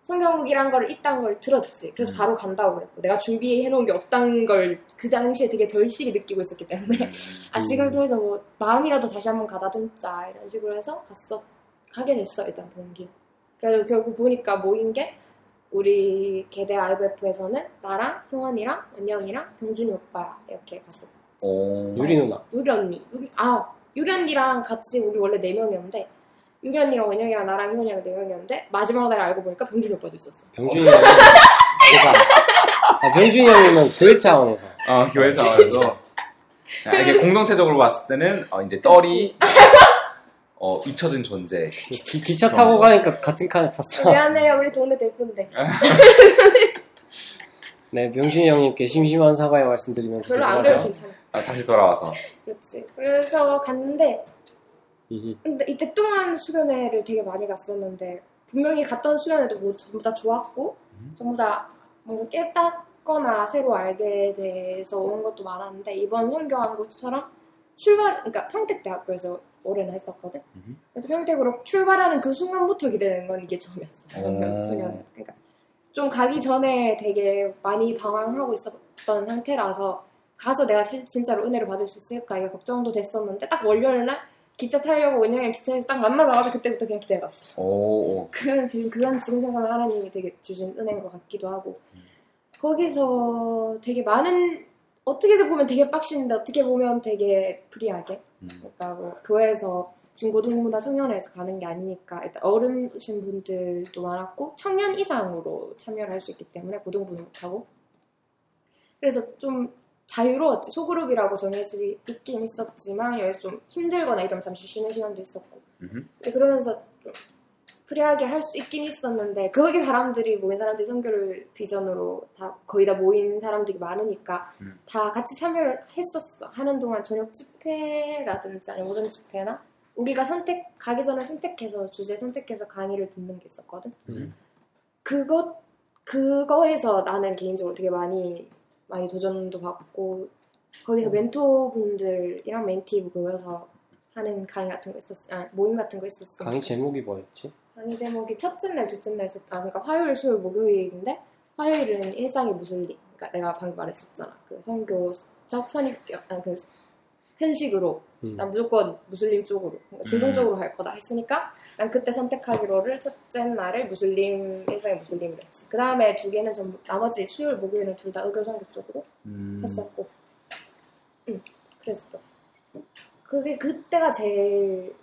성교 한국이란 걸 있다는 걸 들었지 그래서 음. 바로 간다고 그랬고 내가 준비해 놓은 게 없다는 걸그 당시에 되게 절실히 느끼고 있었기 때문에 음. *laughs* 아 지금을 통해서 뭐 마음이라도 다시 한번 가다듬자 이런 식으로 해서 갔어 가게 됐어 일단 동기 그래도 결국 보니까 모인 게 우리 계대 IBF에서는 나랑 효원이랑 원영이랑 병준이 오빠 이렇게 갔어 오. 유리 누나 유리 언니 유리, 아 유리 언니랑 같이 우리 원래 네 명이었는데 유리 언니랑 원영이랑 나랑 효원이랑 네 명이었는데 마지막 날 알고 보니까 병준이 오빠도 있었어. 병준이 형이 아, 병준이 형님은 교회 차원에서. 어, 교회 상황에서? 이게 공동체적으로 봤을 때는 어, 이제 떨이 어, 잊혀진 존재. 기, 기차 타고 가니까 같은 칸에 탔어. 미안해요. 우리 동네 대표인데. *laughs* 네 병준이 형님께 심심한 사과의 말씀드리면서 별로 안. 그래도 괜찮아 아, 다시 돌아와서. 그렇지. 그래서 갔는데. 근데 이때 뚱한 수련회를 되게 많이 갔었는데 분명히 갔던 수련회도 모두 전부 다 좋았고 전부 다 뭔가 깨닫거나 새로 알게 돼서 오는 것도 많았는데 이번 성교한 것처럼 출발 그러니까 평택대학교에서 올해는 했었거든. 음흠. 그래서 평택으로 출발하는 그 순간부터 기대되는 건 이게 처음이었어. 오. 수련회. 그러니까 좀 가기 전에 되게 많이 방황하고 있었던 상태라서 가서 내가 실- 진짜로 은혜를 받을 수 있을까 이게 걱정도 됐었는데 딱 월요일 날 기차 타려고 원영이 기차에서 딱 만나자마자 그때부터 그냥. 오, 오. 그건 지금 그건 지금 생각하면 하나님이 되게 주신 은혜인 것 같기도 하고 거기서 되게 많은 어떻게 해서 보면 되게 빡신데 어떻게 보면 되게 free하게 음. 그러니까 뭐 교회에서 중고등부나 청년회에서 가는 게 아니니까 일단 어른이신 분들도 많았고 청년 이상으로 참여를 할 수 있기 때문에 고등부는 못하고 그래서 좀 자유로웠지 소그룹이라고 정해져 있긴 있었지만 여기서 좀 힘들거나 이러면 잠시 쉬는 시간도 있었고. 근데 그러면서 좀 free하게 할 수 있긴 있었는데 거기 사람들이 모인 사람들이 선교를 비전으로 다 거의 다 모인 사람들이 많으니까 음. 다 같이 참여를 했었어 하는 동안 저녁 집회라든지 아니면 오전 집회나 우리가 선택 가기 전에 선택해서 주제 선택해서 강의를 듣는 게 있었거든 음. 그것 그거에서 나는 개인적으로 되게 많이 많이 도전도 받고 거기서 멘토분들이랑 멘티 모여서 하는 강의 같은 거 있었어. 아, 모임 같은 거 있었어. 강의 제목이 뭐였지? 강의 제목이 첫째 날, 둘째 날 있었다. 아, 그러니까 화요일, 수요일, 목요일인데 화요일은 일상의 무슬림. 그러니까 내가 방금 말했었잖아. 그 선교적 선입견, 아, 그 편식으로 음. 난 무조건 무슬림 쪽으로 그러니까 중동적으로 갈 거다 했으니까 난 그때 선택하기로를 첫째 날을 무슬림 일상의 무슬림을 했지. 그 다음에 두 개는 전부 나머지 수요일, 목요일은 둘 다 의교 선교 쪽으로 음. 했었고, 응, 그랬어. 그게 그때가 제일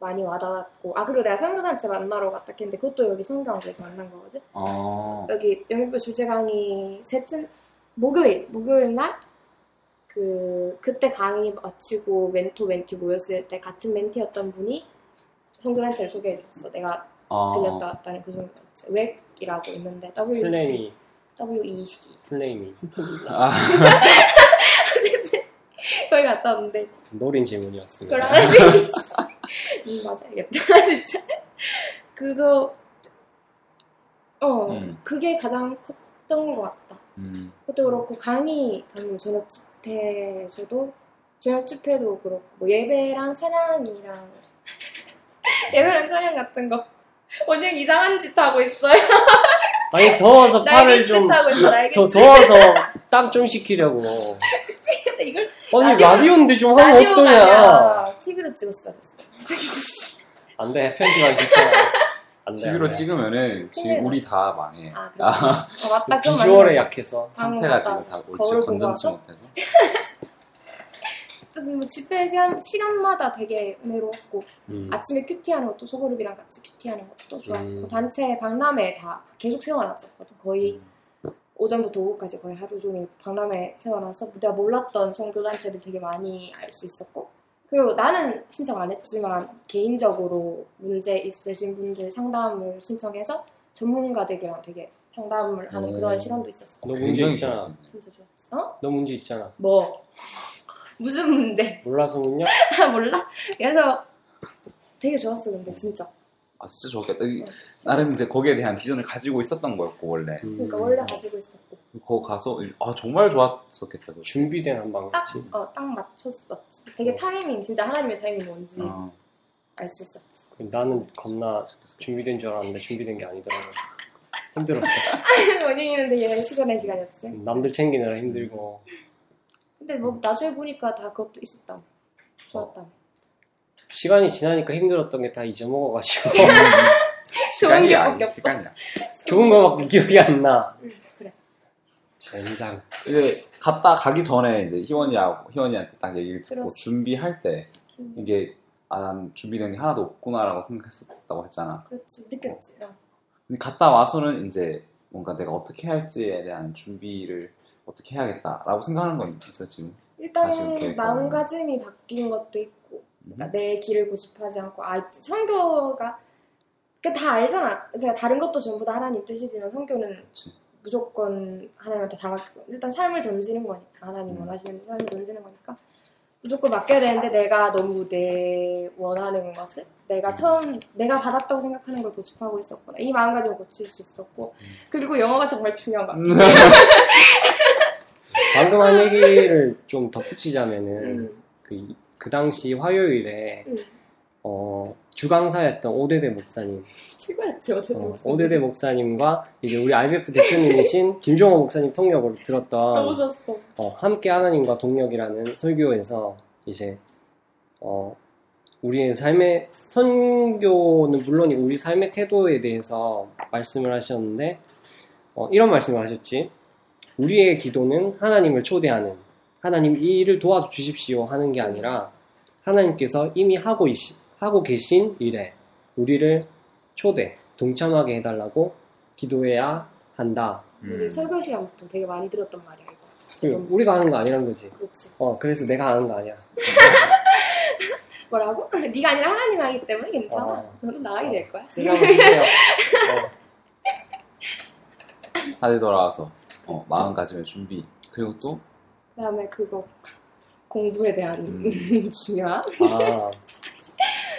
많이 와닿았고, 아 그리고 내가 선교단체 만나러 갔다 했는데 그것도 여기 성경학에서 만난 거거든. 어. 여기 영입부 주제 강의 셋째 목요일 목요일 날 그 그때 강의 마치고 멘토 멘티 모였을 때 같은 멘티였던 분이 선교단체를 소개해 줬어. 내가 어. 들렸다 왔다는 그 선교단체 웩이라고 있는데 WC 플레임이 WEC 플레임이 아, *laughs* 어쨌든 거기 갔다 왔는데 노린 질문이었습니다. 그걸 할수 있지. 음, 맞아, 알겠다. *laughs* 진짜. 그거, 어, 음. 그게 가장 컸던 것 같다. 음. 그것도 그렇고, 강의 가면 저녁 집회에서도, 저녁 집회도 그렇고, 뭐 예배랑 찬양이랑, *laughs* 예배랑 찬양 같은 거. 원영 이상한 짓 하고 있어요. *laughs* 아니 더워서 팔을 좀더 짓. 더워서 땀 좀 식히려고. 이걸 아니 라디오- 라디오인데 좀 하면 라디오가 어떠냐? TV로 찍었어야 됐어. 안 돼, 편집하기 귀찮아. 안 돼. TV로 안 돼. 찍으면은 지금. 우리 다 망해. 아. 아, 맞다. 그건 비주얼에. 약해서. 상태가 아, 지금 맞다. 다 옳지 건전치? 못해서. *laughs* 뭐 집회 시간, 시간마다 되게 은혜로웠고 음. 아침에 큐티하는 것도 소그룹이랑 같이 큐티하는 것도 좋았고 음. 단체 박람회 다 계속 세워놨었거든 거의 음. 오전부터 오후까지 거의 하루 종일 박람회 세워놔서 내가 몰랐던 선교 단체들 되게 많이 알 수 있었고 그리고 나는 신청 안 했지만 개인적으로 문제 있으신 분들 상담을 신청해서 전문가들이랑 되게 상담을 하는 음. 그런 시간도 있었어 너 문제 있잖아. 진짜 좋았어 어? 너 문제 있잖아. 뭐 무슨 문제 *laughs* 몰라서 묻냐? 몰라? 그래서 되게 좋았어 근데 진짜 아 진짜 좋겠다. 이- 어, 나름 이제 거기에 대한 비전을 가지고 있었던 거였고 원래. 음. 그러니까 원래 가지고 있었고 거기 가서 아 정말 좋았었겠다. 그거. 준비된 한방 딱, 같지. 어, 딱 맞췄었지 되게 타이밍 진짜 하나님의 타이밍이 뭔지 어. 알수 있었지 나는 겁나 준비된 줄 알았는데 준비된 게 아니더라고. *laughs* 힘들었어. *laughs* 원영이는 되게 시간의 시간이었지 남들 챙기느라 힘들고. 근데 뭐 나중에 보니까 다 그것도 있었다 좋았다 시간이 지나니까 힘들었던 게 다 잊어먹어가지고. *laughs* 좋은 게 밖에 없어. 시간이야. 좋은 거밖에 기억이 안 나. 응, 그래 젠장. 이제 갔다 가기 전에 이제 희원이하고 희원이한테 딱 얘기를 듣고 들었어. 준비할 때좀 이게 아 난 준비된 게 하나도 없구나라고 생각했었다고 했잖아. 그렇지 느꼈지 어. 근데 갔다 와서는 이제 뭔가 내가 어떻게 할지에 대한 준비를 어떻게 해야겠다라고 생각하는 건 있어 지금. 일단 마음가짐이 바뀐 것도 있고 그러니까 음. 내 길을 고집하지 않고 아 성교가 그다 알잖아 그러니까 다른 것도 전부 다 하나님 뜻이지만 성교는 그치. 무조건 하나님한테 다 맡기고 일단 삶을 던지는 거니까 하나님 음. 원하시는 삶을 던지는 거니까 무조건 맡겨야 되는데 내가 너무 내 원하는 것을 내가 음. 처음 내가 받았다고 생각하는 걸 고집하고 있었구나 이 마음가짐을 고칠 수 있었고 음. 그리고 영어가 정말 중요한 것 같아 *laughs* 방금 한 얘기를 좀 덧붙이자면은 음. 그, 그 당시 화요일에 음. 어, 주강사였던 오대대 목사님, 최고였지 어떻게 어, 보면 오대대 목사님과 이제 우리 IBF 대표님이신 *laughs* 김종호 목사님 통역으로 들었던 좋았어 어, 함께 하나님과 동력이라는 설교에서 이제 어, 우리의 삶의 선교는 물론이고 우리 삶의 태도에 대해서 말씀을 하셨는데 어, 이런 말씀을 하셨지. 우리의 기도는 하나님을 초대하는 하나님 이 일을 도와주십시오 하는 게 아니라 하나님께서 이미 하고, 이시, 하고 계신 일에 우리를 초대, 동참하게 해달라고 기도해야 한다. 우리 음. 설교 시간부터 되게 많이 들었던 말이야 이거 그 우리가 하는 거 아니란 거지. 그렇지 어, 그래서 내가 하는 거 아니야. *laughs* 뭐라고? *laughs* 네가 아니라 하나님 하기 때문에 괜찮아 어. 너도 나가게 될 거야 주세요. *laughs* 어. 다시 돌아와서 어, 마음가짐의 준비 그리고 또 그다음에 그거 공부에 대한 음. *laughs* 중요함 아, *laughs*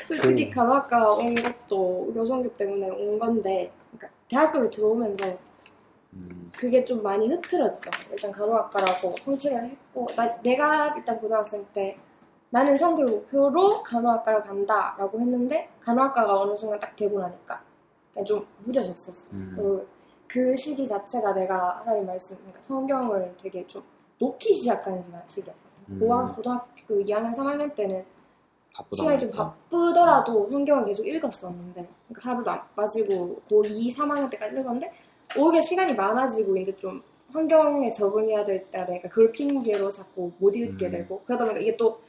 솔직히 그- 가마가 온 것도 교성교 때문에 온 건데 그러니까 대학교를 들어오면서 음, 그게 좀 많이 흐트러졌어 일단 간호학과라고 성취를 했고 나, 내가 일단 고등학생 때 나는 성교를 목표로 간호학과를 간다라고 했는데 간호학과가 어느 순간 딱 되고 나니까 좀 무뎌졌었어. 음. 그, 그 시기 자체가 내가 하나님 말씀, 그러니까 성경을 되게 좀 놓기 시작하는 시간, 시기였거든. 음. 고학, 고등학교 2학년, 3학년 때는 시간이 좀. 바쁘더라도 성경을 계속 읽었었는데 그러니까 하루도 안 빠지고 고2, 3학년 때까지 읽었는데 오히려 시간이 많아지고 이제 좀 환경에 적응해야 될 때 내가 그걸 핑계로 자꾸 못 읽게 음. 되고 그러다 보니까 이게 또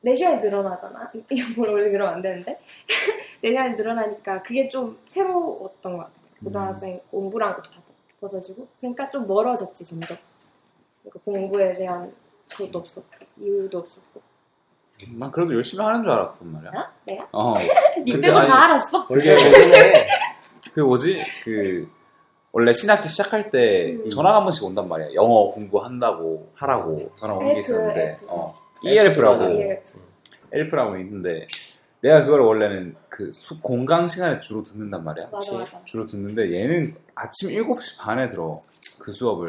내 시간이 늘어나잖아 *laughs* 이게 뭘 원래 그러면 안 되는데 내 *laughs* 시간이 늘어나니까 그게 좀 새로웠던 것 같아 고등학생 공부랑 것도 다 벗어지고 그러니까 좀 멀어졌지 점점 그러니까 공부에 대한 그것도 없었고 이유도 없었고 난 그래도 열심히 하는 줄 알았단 말이야. 어? 내가? 어. *laughs* 니 아니- 다 알았어 원래. 그 뭐지? 그 원래 신학기 시작할 때 음. 전화가 한 번씩 온단 말이야. 영어 공부한다고 하라고 전화 오는 게 엘프, 있었는데 엘프. 어. ELF라고 아, ELF. 엘프라고 있는데 내가 그걸 원래는 그 수- 공강 시간에 주로 듣는단 말이야. 맞아 맞아 주로 듣는데 얘는 아침 7시 반에 들어 그 수업을.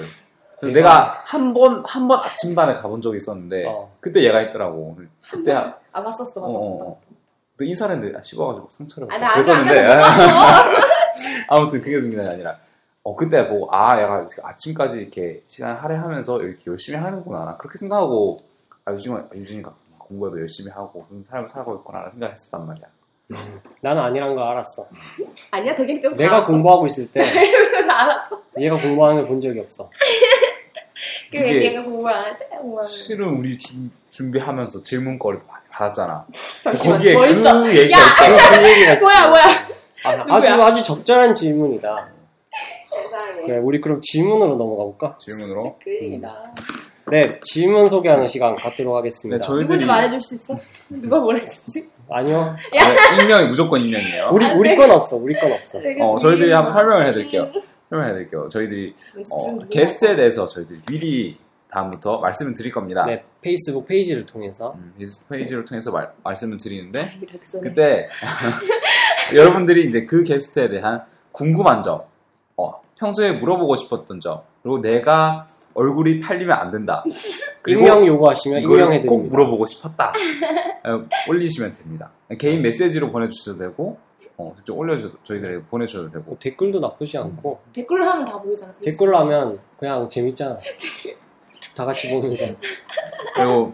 그래서 내가 한 번 한 번 아침 반에 가본 적이 있었는데 어. 그때 얘가 있더라고. 그때 한- 아 봤었어 어, 어, 어. 또 인사를 했는데 아, 씹어가지고 상처를 아, 나 그랬었는데. *laughs* 아무튼 그게 중요한 게 아니라 어 그때 보고 아 얘가 아침까지 이렇게 시간 할애하면서 이렇게 열심히 하는구나 그렇게 생각하고 아 유진아 유진이가 공부에도 열심히 하고 그런 삶을 살고 있구나 생각했었단 말이야. 나는 아니란 걸 알았어. 아니야 빼고 다 내가 알았어. 공부하고 있을 때 *laughs* 다 알았어. 얘가 공부하는 걸 본 적이 없어. *laughs* 이게- 얘가 공부를 안 할 때 공부하는. 실은 우리 준- 준비하면서 질문거리도 많이 받았잖아. 잠시만 거기에 뭐 있어? 그 얘기가 야! *laughs* 그 얘기가 있지. 뭐야 뭐야? 아, 아주 누구야? 아주 적절한 질문이다. 세상에. 그래, 우리 그럼 질문으로 넘어가 볼까? 질문으로. 그 얘기다. 네, 질문 소개하는 시간 갖도록 하겠습니다. 네, 저희들이 누군지 말해줄 수 있어? *laughs* 누가 뭐랬지? 아니요, 아, 익명이 무조건 익명이에요. 우리 우리 건 없어, 우리 건 없어. 어, 저희들이 한번 설명을 해드릴게요. 설명을 해드릴게요. 저희들이 어, 게스트에 대해서 저희들이 미리 다음부터 말씀을 드릴 겁니다. 네, 페이스북 페이지를 통해서 음, 페이스북 페이지를 통해서 말, 말씀을 드리는데 그 전에. 그때 *laughs* 여러분들이 이제 그 게스트에 대한 궁금한 점, 어, 평소에 물어보고 싶었던 점, 그리고 내가 얼굴이 팔리면 안 된다. *laughs* 익명 요구하시면 이거를 꼭 익명해 드립니다. 물어보고 싶었다. 어, 올리시면 됩니다. 개인 메시지로 보내주셔도 되고, 어, 직접 올려주셔도 저희들에게 보내주셔도 되고. 뭐 댓글도 나쁘지 않고 댓글로 하면 다 보이잖아. 댓글로 하면 그냥 재밌잖아. *laughs* 다 같이 보면서 그리고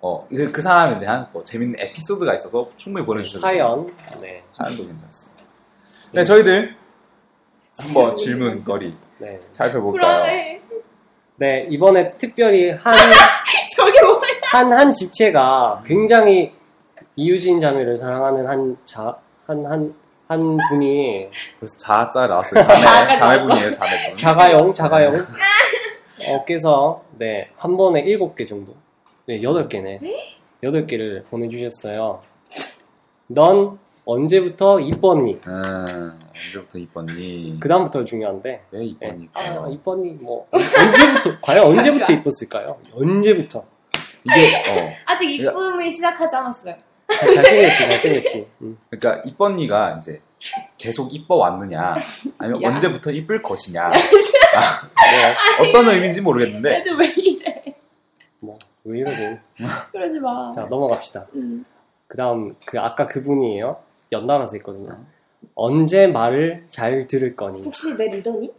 어, 그, 그 사람에 대한 뭐 재밌는 에피소드가 있어서 충분히 보내주셔도 되고. 사연, 네, 사연도 괜찮습니다. 네, 저희들 한번 질문거리 네, 살펴볼까요? 불안해. 네 이번에 특별히 한 *laughs* 저게 뭐야? 한, 한 지체가 굉장히 이유진 자매를 사랑하는 한 자, 한, 한, 한 분이 벌써 자자 나왔어요. 자매, 자매분이에요, 자매분. 자가용, 자가용. *laughs* 어께서, 네, 한 번에 일곱 개 정도. 네, 여덟 개네. 여덟 개를 보내주셨어요. 넌 언제부터 이뻤니? 음, 언제부터 이뻤니? 그 다음부터 중요한데. 왜 이뻤니? 아, 이뻤니? 뭐, 언제부터, *laughs* 과연 언제부터. 이뻤을까요? 언제부터? 이게, 어, 아직 이쁨이 시작하지 않았어요. 자- 잘생겼지, 잘생겼지. *laughs* 음. 그러니까 이뻤니가 이제 계속 이뻐 왔느냐, 아니면 야. 언제부터 이쁠 것이냐, *laughs* 네, 어떤 의미인지 모르겠는데, 애들 왜 이래? 뭐, 왜 이러고. 그러지 마. 자, 넘어갑시다. 음. 그 다음, 그, 아까 그분이에요. 연달아서 있거든요. 언제 말을 잘 들을 거니? 혹시 내 리더니?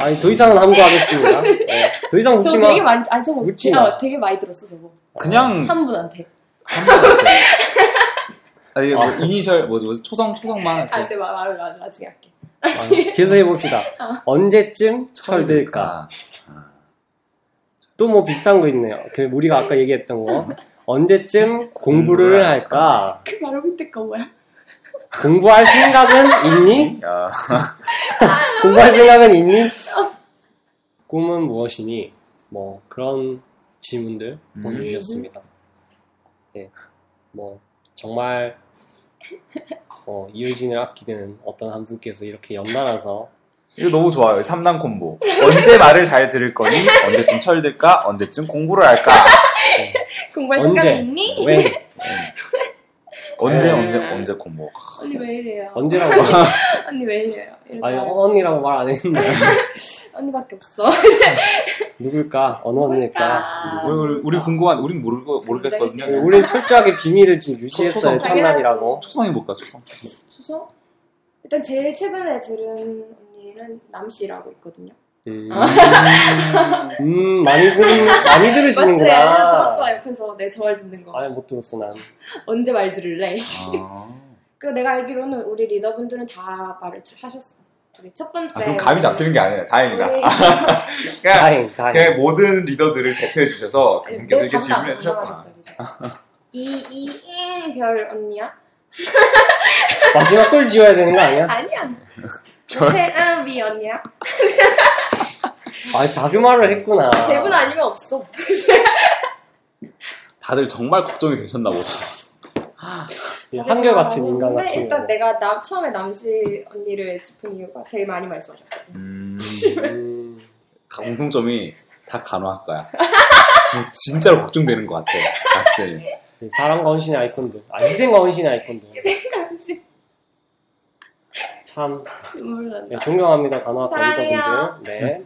아니, 더 이상은 함구하겠습니다. *laughs* 네, 더 이상 저 묻지 되게 마. 많이 아니 저거 야, 마. 되게 많이 들었어 저거 그냥 한 분한테 한 번한테. *laughs* 아니, 뭐, 아. 이니셜, 뭐지, 뭐지, 초성, 초성만. 이렇게 안돼 말을 나- 나중에 할게 아, 계속 해봅시다. *laughs* 어. 언제쯤 철들까? 또뭐 비슷한 거 있네요. 그 우리가 아까 얘기했던 거. 언제쯤 공부를 할까? 그 바로 밑에 거 뭐야? 공부할 생각은 있니? 야, *laughs* 공부할 생각은 있니? 꿈은 무엇이니? 뭐 그런 질문들 음. 보내주셨습니다. 예, 뭐 정말 어, 이효진을 아끼는 어떤 한 분께서 이렇게 연달아서 이거 너무 좋아요. 3단 콤보. 언제 말을 잘 들을 거니? 언제쯤 철들까? 언제쯤 공부를 할까? *laughs* 공부할 언제? 생각이 있니? 왜? *laughs* 언제 네. 언제 언제 콤보. 언니 왜 이래요? 언제라고 *laughs* 말, *laughs* 언니 왜 이래요? 이러지 아니 말고. 언니라고 말 안 했는데 *laughs* 언니밖에 없어. 누굴까 어느 언니일까 우리, 우리, 우리 궁금한 우린 모르고 모르겠거든요. 우린 철저하게 비밀을 지금 유지했어요 초성. 첫날이라고 초성이 뭘까 초성? 수성? 일단 제일 최근에 들은 언니는 남씨라고 있거든요. 음, *laughs* 음 많이 들 많이 맞지? 들으시는구나 들었어 옆에서 내 저말 듣는 거. 아니 못 들었어 난 언제 말 들을래? 아, *laughs* 그 내가 알기로는 우리 리더분들은 다 말을 하셨어. 우리 첫 번째. 아, 그럼 감이 잡히는 게 아니에요. 다행이다. 우리 *laughs* 그냥, 다행 다행 그냥 모든 리더들을 대표해 주셔서 아니, 그분께서 내 이렇게 질문해 주셨구나. 담당하셨다, 이, 이, 별 언니야? 마지막 걸 지워야 되는 거 아니야? 아니야. 최은비 언니야? 아 다그말을 했구나 대분 아니면 없어. *laughs* 다들 정말 걱정이 되셨나 보다. 이 한결같은 인간 근데 같은 일단 거. 내가 나 처음에 남씨 언니를 짚은 이유가 제일 많이 말씀하셨거든. 음, *laughs* 음, 공통점이 다 간호학과야. 진짜로 걱정되는 것 같아. 봤을 때. 사랑과 헌신의 아이콘도 아 희생과 헌신의 아이콘도 남씨 참 눈물 난다. 네, 존경합니다 간호학과 사랑해요. 리더분들 네.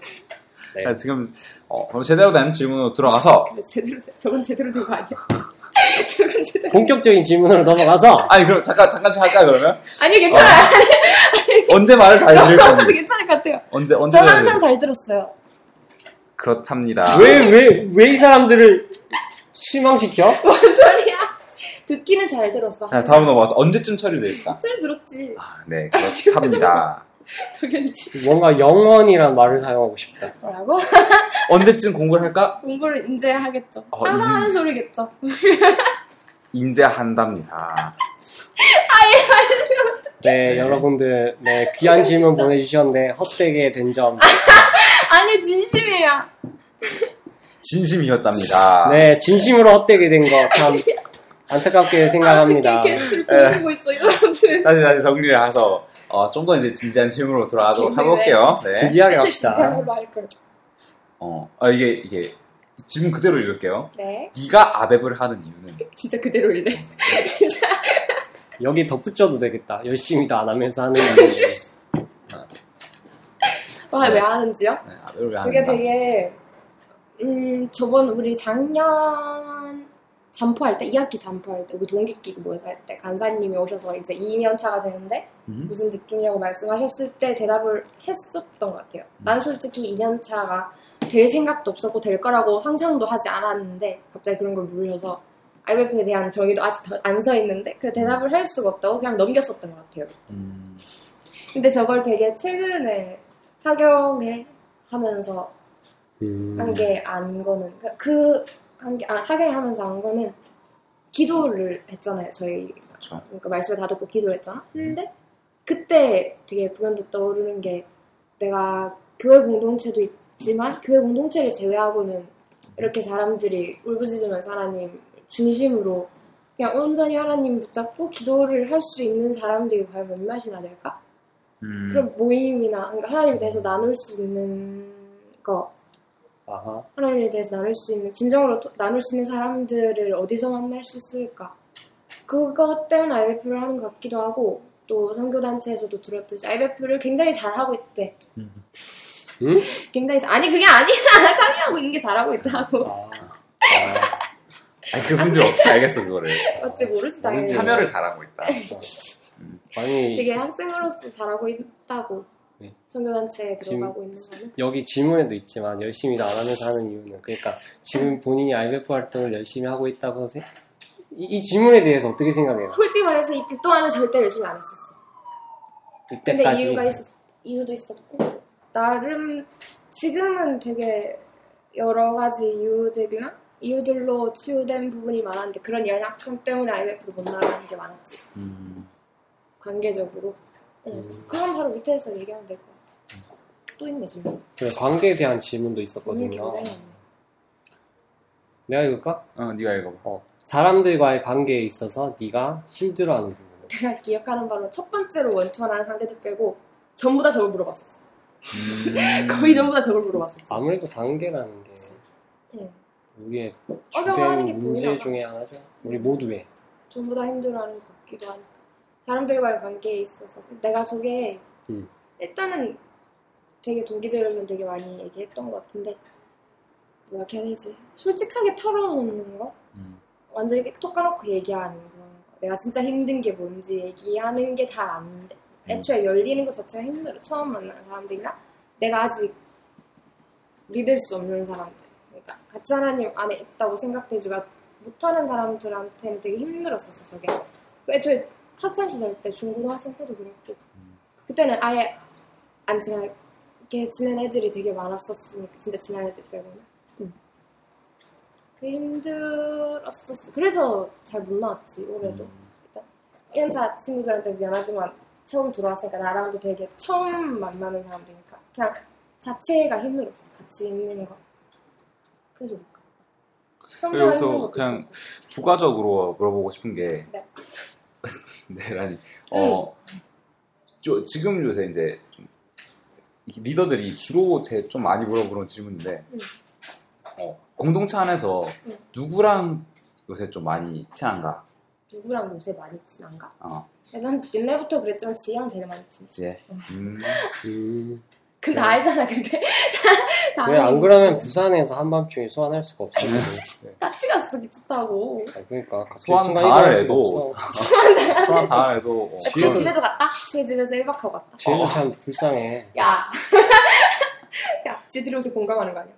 네. 자, 지금 어, 그럼 제대로 된 질문으로 들어가서 근데 *laughs* 제대로 된- 저건 제대로 된 거 아니야? *laughs* 저건 제대로. 본격적인 질문으로 넘어가서 아니 그럼 잠깐 잠깐씩 할까 그러면 아니 괜찮아요. 언제 말을 잘 들을 건지 괜찮을 것 같아요. 언제 언제 저 해야 항상. 잘 들었어요. 그렇답니다. 왜 왜 왜 이 사람들을 실망시켜? *laughs* 뭔 소리야? 듣기는 잘 들었어. 자 다음 넘어가서 언제쯤 처리될까? 잘 들었지. 아, 네 *laughs* 그렇답니다. 당연히 지. 뭔가 영원이란 말을 사용하고 싶다. 뭐라고? *laughs* 언제쯤 공부를 할까? 공부를 이제 하겠죠. 어, 항상 인- 하는 소리겠죠. 인제 한답니다. *laughs* 네, 여러분들 네 귀한 질문 보내주셨는데 헛되게 된 점. 아니 진심이야. 진심이었답니다. 네, 진심으로 헛되게 된 거 참 안타깝게 생각합니다. 아, 게스트를 예. 있어 이 사람들. 다시 다시 정리를 해서 어, 좀 더 이제 진지한 질문으로 돌아가도록 네, 해볼게요. 네, 네. 진지하게 진짜 합시다. 진지한 걸로 할 걸. 어, 아, 이게 이게 질문 그대로 읽을게요. 네. 네가 아베브를 하는 이유는 진짜 그대로 읽네. *laughs* 진짜. 여기 덧붙여도 되겠다. 열심히도 안 하면서 하는 *laughs* 일. 와, 왜 하는지요? 네, 아베브를 왜 저게 하는가? 되게 음 저번 우리 작년 잠포할 때 2학기 잠포할 때 우리 동기 끼고 모여서 할 때 간사님이 오셔서 이제 2년 차가 되는데 음? 무슨 느낌이라고 말씀하셨을 때 대답을 했었던 것 같아요. 음. 난 솔직히 2년 차가 될 생각도 없었고 될 거라고 상상도 하지 않았는데 갑자기 그런 걸 물으셔서 IMF에 대한 정의도 아직 안 서 있는데 그 대답을 할 수가 없다고 그냥 넘겼었던 것 같아요. 음, 근데 저걸 되게 최근에 사경에 하면서 음. 한게 안 거는 그 한 게 아 사경을 하면서 안 거는 기도를 했잖아요 저희. 그렇죠. 그러니까 말씀을 다 듣고 기도를 했잖아? 근데 그때 되게 불현듯 떠오르는 게 내가 교회 공동체도 있지만 교회 공동체를 제외하고는 이렇게 사람들이 울부짖으면서 하나님 중심으로 그냥 온전히 하나님 붙잡고 기도를 할 수 있는 사람들이 과연 몇 몇이나 될까? 음, 그런 모임이나 그러니까 하나님에 대해서 나눌 수 있는 거 아하. 하나님에 대해서 나눌 수 있는 진정으로 토- 나눌 수 있는 사람들을 어디서 만날 수 있을까? 그것 때문에 IBF를 하는 것 같기도 하고 또 선교단체에서도 들었듯이 IBF를 굉장히 잘하고 있대. 음. 응? *laughs* 굉장히 잘- 아니 그게 아니라 *laughs* 참여하고 있는 게 잘하고 있다고. 아. 아. 아니 그분들 어떻게 알겠어 그거를 어찌 모르지 당연히. 참여를 잘하고 있다. *laughs* 아니 되게 학생으로서 잘하고 있다고. 네. 선교단체에 지금- 들어가고 있는 거는. 여기 질문에도 있지만 열심히 안 하면서 하는 이유는 그러니까 지금 본인이 IMF 활동을 열심히 하고 있다고 세... 이, 이 질문에 대해서 어떻게 생각해요? 솔직히 말해서 이때 동안은 절대 열심히 안 했었어. 근데 이때까지 이유가 있, 이유도 있었고 나름 지금은 되게 여러 가지 이유들이나 이유들로 치유된 부분이 많았는데 그런 연약함 때문에 IMF로 못 나가는 게 많았지 음, 관계적으로 응. 음. 그건 바로 밑에서 얘기하면 될 것 같아 또 있네 질문 그 관계에 대한 질문도 있었거든요. 내가 읽을까? 어, 네가 읽어봐. 어. 사람들과의 관계에 있어서 네가 힘들어하는 부분. 내가 기억하는 바로 첫 번째로 원투원하는 상대들 빼고 전부 다 저걸 물어봤었어 음, *laughs* 거의 전부 다 저걸 물어봤었어 아무래도 관계라는 게 응. 우리의 주된 게 문제 보이나. 중에 하나죠. 우리 모두의. 전부 다 힘들어하는 것 같긴 있기도 하니까 사람들과의 관계에 있어서 내가 저게 음. 일단은 되게 동기 들으면 되게 많이 얘기했던 것 같은데 뭐라 해야 되지 솔직하게 털어놓는 거 음. 완전히 톡 까놓고 얘기하는 그런 거 내가 진짜 힘든 게 뭔지 얘기하는 게 잘 안 돼. 애초에 열리는 것 자체가 힘들어. 처음 만나는 사람들이랑 내가 아직 믿을 수 없는 사람들. 그러니까 같이 하나님 안에 있다고 생각되지가 못하는 사람들한테는 되게 힘들었었어, 저게. 애초에 학창 시절 때 중고등 학생 때도 그랬고 그때는 아예 안 친하게 지낸 애들이 되게 많았었으니까 진짜 친한 애들 빼고는. 응. 그게 힘들었었어. 그래서 잘 못 나왔지 올해도. 일단 1년차 친구들한테 미안하지만 처음 들어왔으니까 나랑도 되게 처음 만나는 사람들이니까 그냥 자체가 힘들었어. 같이 있는 거. 그래서 못 갔다. 것도 그냥 있었고. 부가적으로 물어보고 싶은 게 네. *laughs* 네 라니 *laughs* 어 저, 지금 요새 이제 좀이 리더들이 주로 제 좀 많이 물어보는 질문인데 음. 어, 공동체 안에서 음. 누구랑 요새 좀 많이 친한가? 누구랑 요새 많이 친한가? 어, 난 옛날부터 그랬지만 지혜랑 제일 많이 친해. 지혜. 음, 음. 그다 네. 알잖아, 근데. *laughs* 다왜안 그러면. 부산에서 한밤중에 소환할 수가 없어. 네. *laughs* 같이 갔어, 기차 타고. 아, 그러니까 소환 수가 애도. *laughs* 소환 어, 지혜 지혜는- 집에도 갔다? 지혜 집에서 1박 하고 갔다. 쟤는 참 불쌍해. 야. *laughs* 야, 지혜 들어오서 공감하는 거 아니야?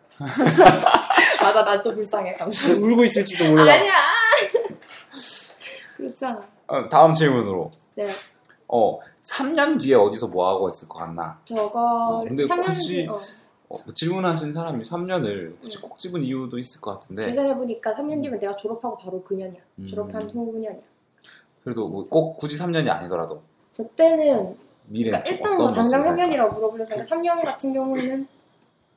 맞아, 나 좀 불쌍해. 감사합니다. 울고 있을지도 몰라. 아니야! 그렇지 않아. 어, 다음 질문으로 네. 어 3년 뒤에 어디서 뭐 하고 있을 것 같나? 저거, 어, 근데 3년 굳이- 뒤, 어, 어, 뭐 질문하신 사람이 3년을 굳이 음. 꼭 집은 이유도 있을 것 같은데 계산해보니까 3년 뒤면 내가 졸업하고 바로 그 년이야. 음. 졸업한 후 9년이야. 그래도 뭐 꼭 굳이 3년이 아니더라도 저 때는 미래는 그러니까 좀 일단 뭐 당장 모습을 할까? 3년이라고 물어보셨으니까 3년 같은 경우는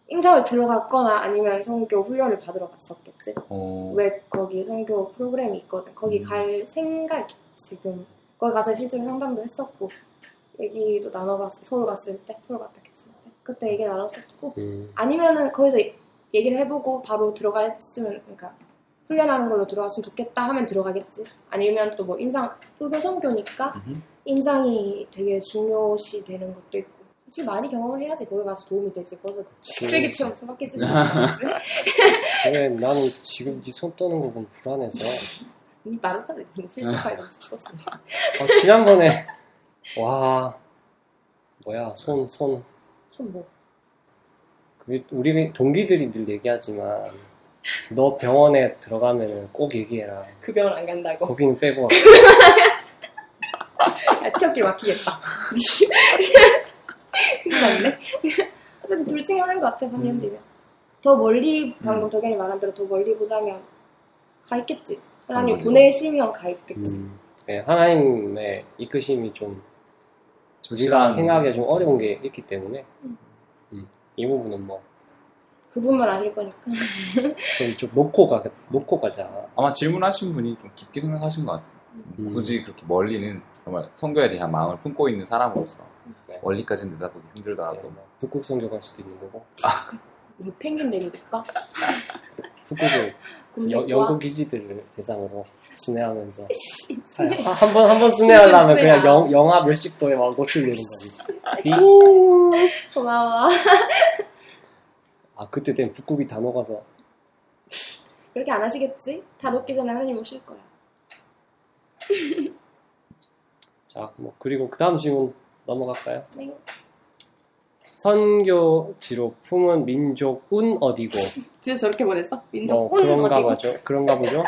인서울 들어갔거나 아니면 성교 훈련을 받으러 갔었겠지. 어, 왜 거기 성교 프로그램이 있거든. 거기 음. 갈 생각이 지금 거기 가서 실제로 상담도 했었고 얘기도 나눠봤어. 서울 갔을 때 서울 갔다 그때 얘기 나눴었고 음. 아니면은 거기서 얘기를 해보고 바로 들어갔으면 그러니까 훈련하는 걸로 들어갔으면 좋겠다 하면 들어가겠지. 아니면 또뭐 인상 의교 성교니까. 인상이 되게 중요시 되는 것도 있고 솔직히 많이 경험을 해야지 거기 가서 도움이 되지 거기서 쓰레기 치면 처박혀 있을 수 있지 왜 나는 지금 네 손 떠는 거 보면 불안해서. *laughs* 니 나루타도 지금 실습하려고 싶었어 어, 지난번에 와 뭐야 손 손. 손뭐 그 우리 동기들이 늘 얘기하지만 너 병원에 들어가면 꼭 얘기해라. 그 병원 안 간다고 거기는 빼고. 야 취업길 *laughs* 막히겠다 큰일 *laughs* 났네 어쨌든 둘 중에 하나인 것 같아 3년 뒤면 더 멀리 방금 음. 덕현이 말한 대로 더 멀리 보자면 가 있겠지 하나님 맞아. 보내시면 가 있겠지 음, 네, 하나님의 이끄심이 좀 우리가 절실한 생각하기 좀 어려운 게 있기 때문에 음. 음, 이 부분은 뭐 *laughs* 좀 그분만 아실 거니까 좀 놓고 가 놓고 가자. 아마 질문하신 분이 좀 깊게 생각하신 것 같아요. 음. 굳이 그렇게 멀리는 정말 성교에 대한 마음을 품고 있는 사람으로서 네. 멀리까지는 내다보기 네, 힘들더라도 뭐 북극 성교 갈 수도 있는 거고 무슨 펭귄 데려올까? 북극을 곰 여-? 영국 기지들을 대상으로 순회하면서 *laughs* 씨, 순회. 한번 한 번 순회하려면 그냥. 영, 영하 몇 십 도에 막 노출되는 거지. 비- 고마워. 아 그때 되면 북극이 다 녹아서 그렇게 안 하시겠지? 다 녹기 전에 하나님 오실 거야. *laughs* 자 뭐 그리고 그 다음 질문 넘어갈까요? 네. 선교지로 품은 민족은 어디고 *laughs* 진짜 저렇게 보냈어? 민족 뭐운 그런가 어디고? 보죠. 그런가 보죠.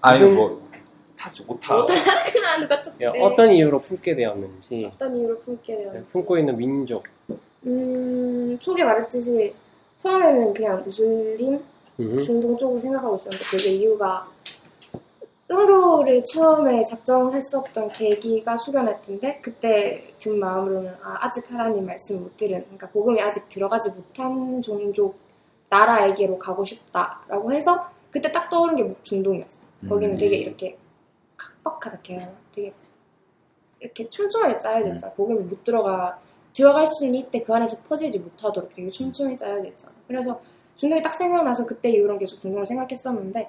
아니 무슨- 뭐 타지 못하. 못하나 누가 쳤지? 예, 어떤 이유로 품게 되었는지 어떤 이유로 품게 네, 되었는지. 품고 있는 민족. 음, 초기에 말했듯이 처음에는 그냥 무슬림, 음. 중동 쪽을 생각하고 있었는데 그게 이유가 선교를 처음에 작정했었던 계기가 수련했던데 그때 든 마음으로는 아, 아직 하나님 말씀을 못 들은 그러니까 복음이 아직 들어가지 못한 종족 나라에게로 가고 싶다라고 해서 그때 딱 떠오른 게 중동이었어. 거기는 음. 되게 이렇게 각박하다 하나? 되게 이렇게 촘촘하게 짜여져 있잖아. 복음이 못 들어가 들어갈 수는 있대 그 안에서 퍼지지 못하도록 되게 촘촘히 짜여져 있잖아. 그래서 중동이 딱 생각나서 그때 이후로는 계속 중동을 생각했었는데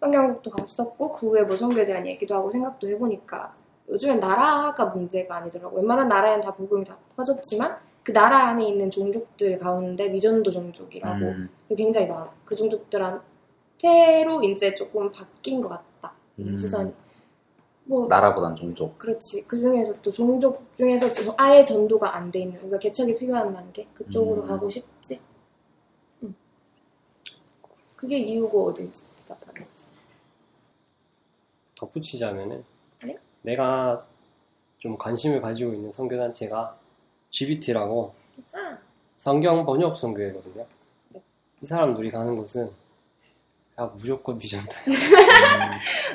성경국도 갔었고 그 후에 뭐 성경에 대한 얘기도 하고 생각도 해보니까 요즘엔 나라가 문제가 아니더라고. 웬만한 나라에는 다 복음이 다 퍼졌지만 그 나라 안에 있는 종족들 가운데 미전도 종족이라고 음, 굉장히 많아. 그 종족들한테로 이제 조금 바뀐 것 같다. 음. 시선이. 뭐 나라보단 종족. 그렇지. 그 중에서 또 종족 중에서 지금 아예 전도가 안 돼 있는, 우리가 개척이 필요한 단계 그쪽으로 음. 가고 싶지. 응. 그게 이유고 어딘지. 덧붙이자면은 네? 내가 좀 관심을 가지고 있는 선교단체가 GBT라고 아, 성경 번역 선교회거든요. 네. 이 사람들이 가는 곳은 야 무조건 비전다. *laughs* 음,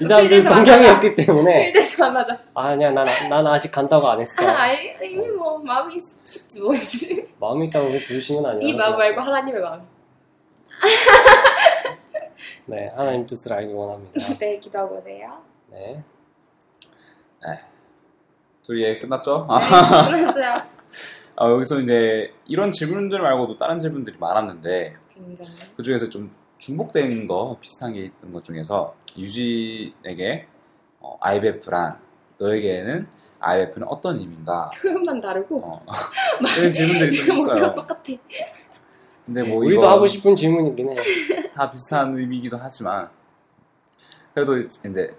이 사람들 성경이. 없기 때문에 필드에서 만나자. 아니야 난, 난 아직 간다고 안 했어. *laughs* 아, 이미 뭐 마음이 있지 뭐지. *laughs* 마음이 있다고 부르신 건 아니야. 네 마음 말고 하나님의 마음. 네 하나님 뜻을 알기 원합니다. 네, 기도하고 오세요. 네. 저희 얘기 끝났죠? 네, 끝났어요. *laughs* 아, 여기서 이제 이런 질문들 말고도 다른 질문들이 많았는데 굉장히. 그 중에서 좀 중복된 거 비슷한 게 있던 것 중에서 유진에게 어, IBF란 너에게는 IBF는 어떤 의미인가? 표현만 다르고. 어, *laughs* 이런 질문들이 좀 있어요. 똑같아. 근데 뭐 우리도 하고 싶은 질문이긴 해. 다 비슷한 의미이기도 하지만 그래도 이제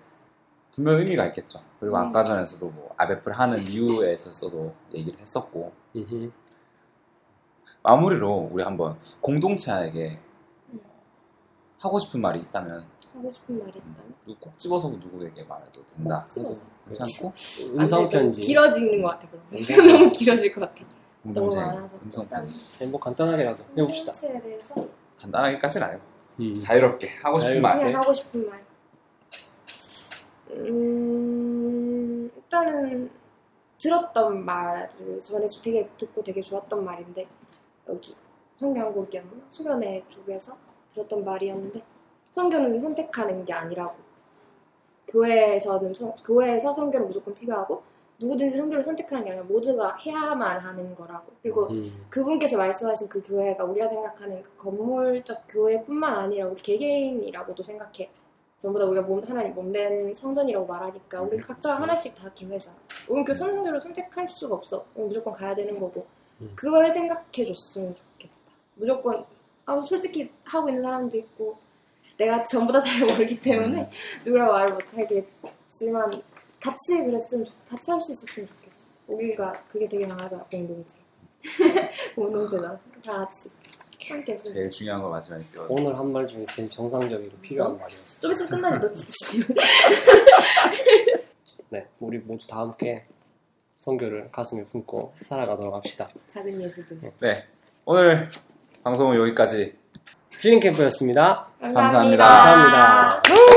분명 의미가 있겠죠. 그리고 음. 아까 전에서도 뭐 IBF를 하는 이유에 있어서도 얘기를 했었고 음흠. 마무리로 우리 한번 공동체에게 음. 하고 싶은 말이 있다면 하고 싶은 말이 있다면? 꼭 집어서 누구에게 말해도 된다. 집어서. 괜찮고 음성 편지. 길어지는 것 같아, 그럼. *laughs* 너무 길어질 것 같아. 공동체 너무 많아서. 음성 편지 네, 뭐 간단하게라도 해봅시다. 공동체에 대해서 간단하게까지는 아니고 음. 자유롭게 하고 싶은. 말. 그냥 하고 싶은 말. 음, 일단은 들었던 말을 전에 좀 되게 듣고 되게 좋았던 말인데 여기 성경한국이었나 소견회 쪽에서 들었던 말이었는데 성교는 선택하는 게 아니라고 교회에서는 성- 교회에서 성교는 무조건 필요하고 누구든지 성교를 선택하는 게 아니라 모두가 해야만 하는 거라고 그리고 음. 그분께서 말씀하신 그 교회가 우리가 생각하는 그 건물적 교회뿐만 아니라 우리 개개인이라고도 생각해. 전부 다 우리가 몸, 하나님 몸된 성전이라고 말하니까 우리 각자 그치. 하나씩 다 교회잖아. 우리 그 성전으로 선택할 수가 없어. 무조건 가야 되는 거고. 음. 그걸 생각해 줬으면 좋겠다. 무조건 아 솔직히 하고 있는 사람도 있고 내가 전부 다 잘 모르기 때문에 음. 누구라고 말을 못하겠지만 같이 그랬으면 좋- 같이 할 수 있었으면 좋겠어. 우리가 그게 되게 강하잖아 공동체. *laughs* 공동체다. 다 같이 제일 중요한 거 마지막에 찍어. 오늘 한 말 중에 제일 정상적이고 필요한 너? 말이었어. 좀 있으면 끝나지 너 진짜. *laughs* 네, 우리 모두 다 함께 성교를 가슴에 품고 살아가도록 합시다. 작은 예수들. 네 오늘 방송은 여기까지. 힐링 캠프였습니다. 감사합니다. 감사합니다.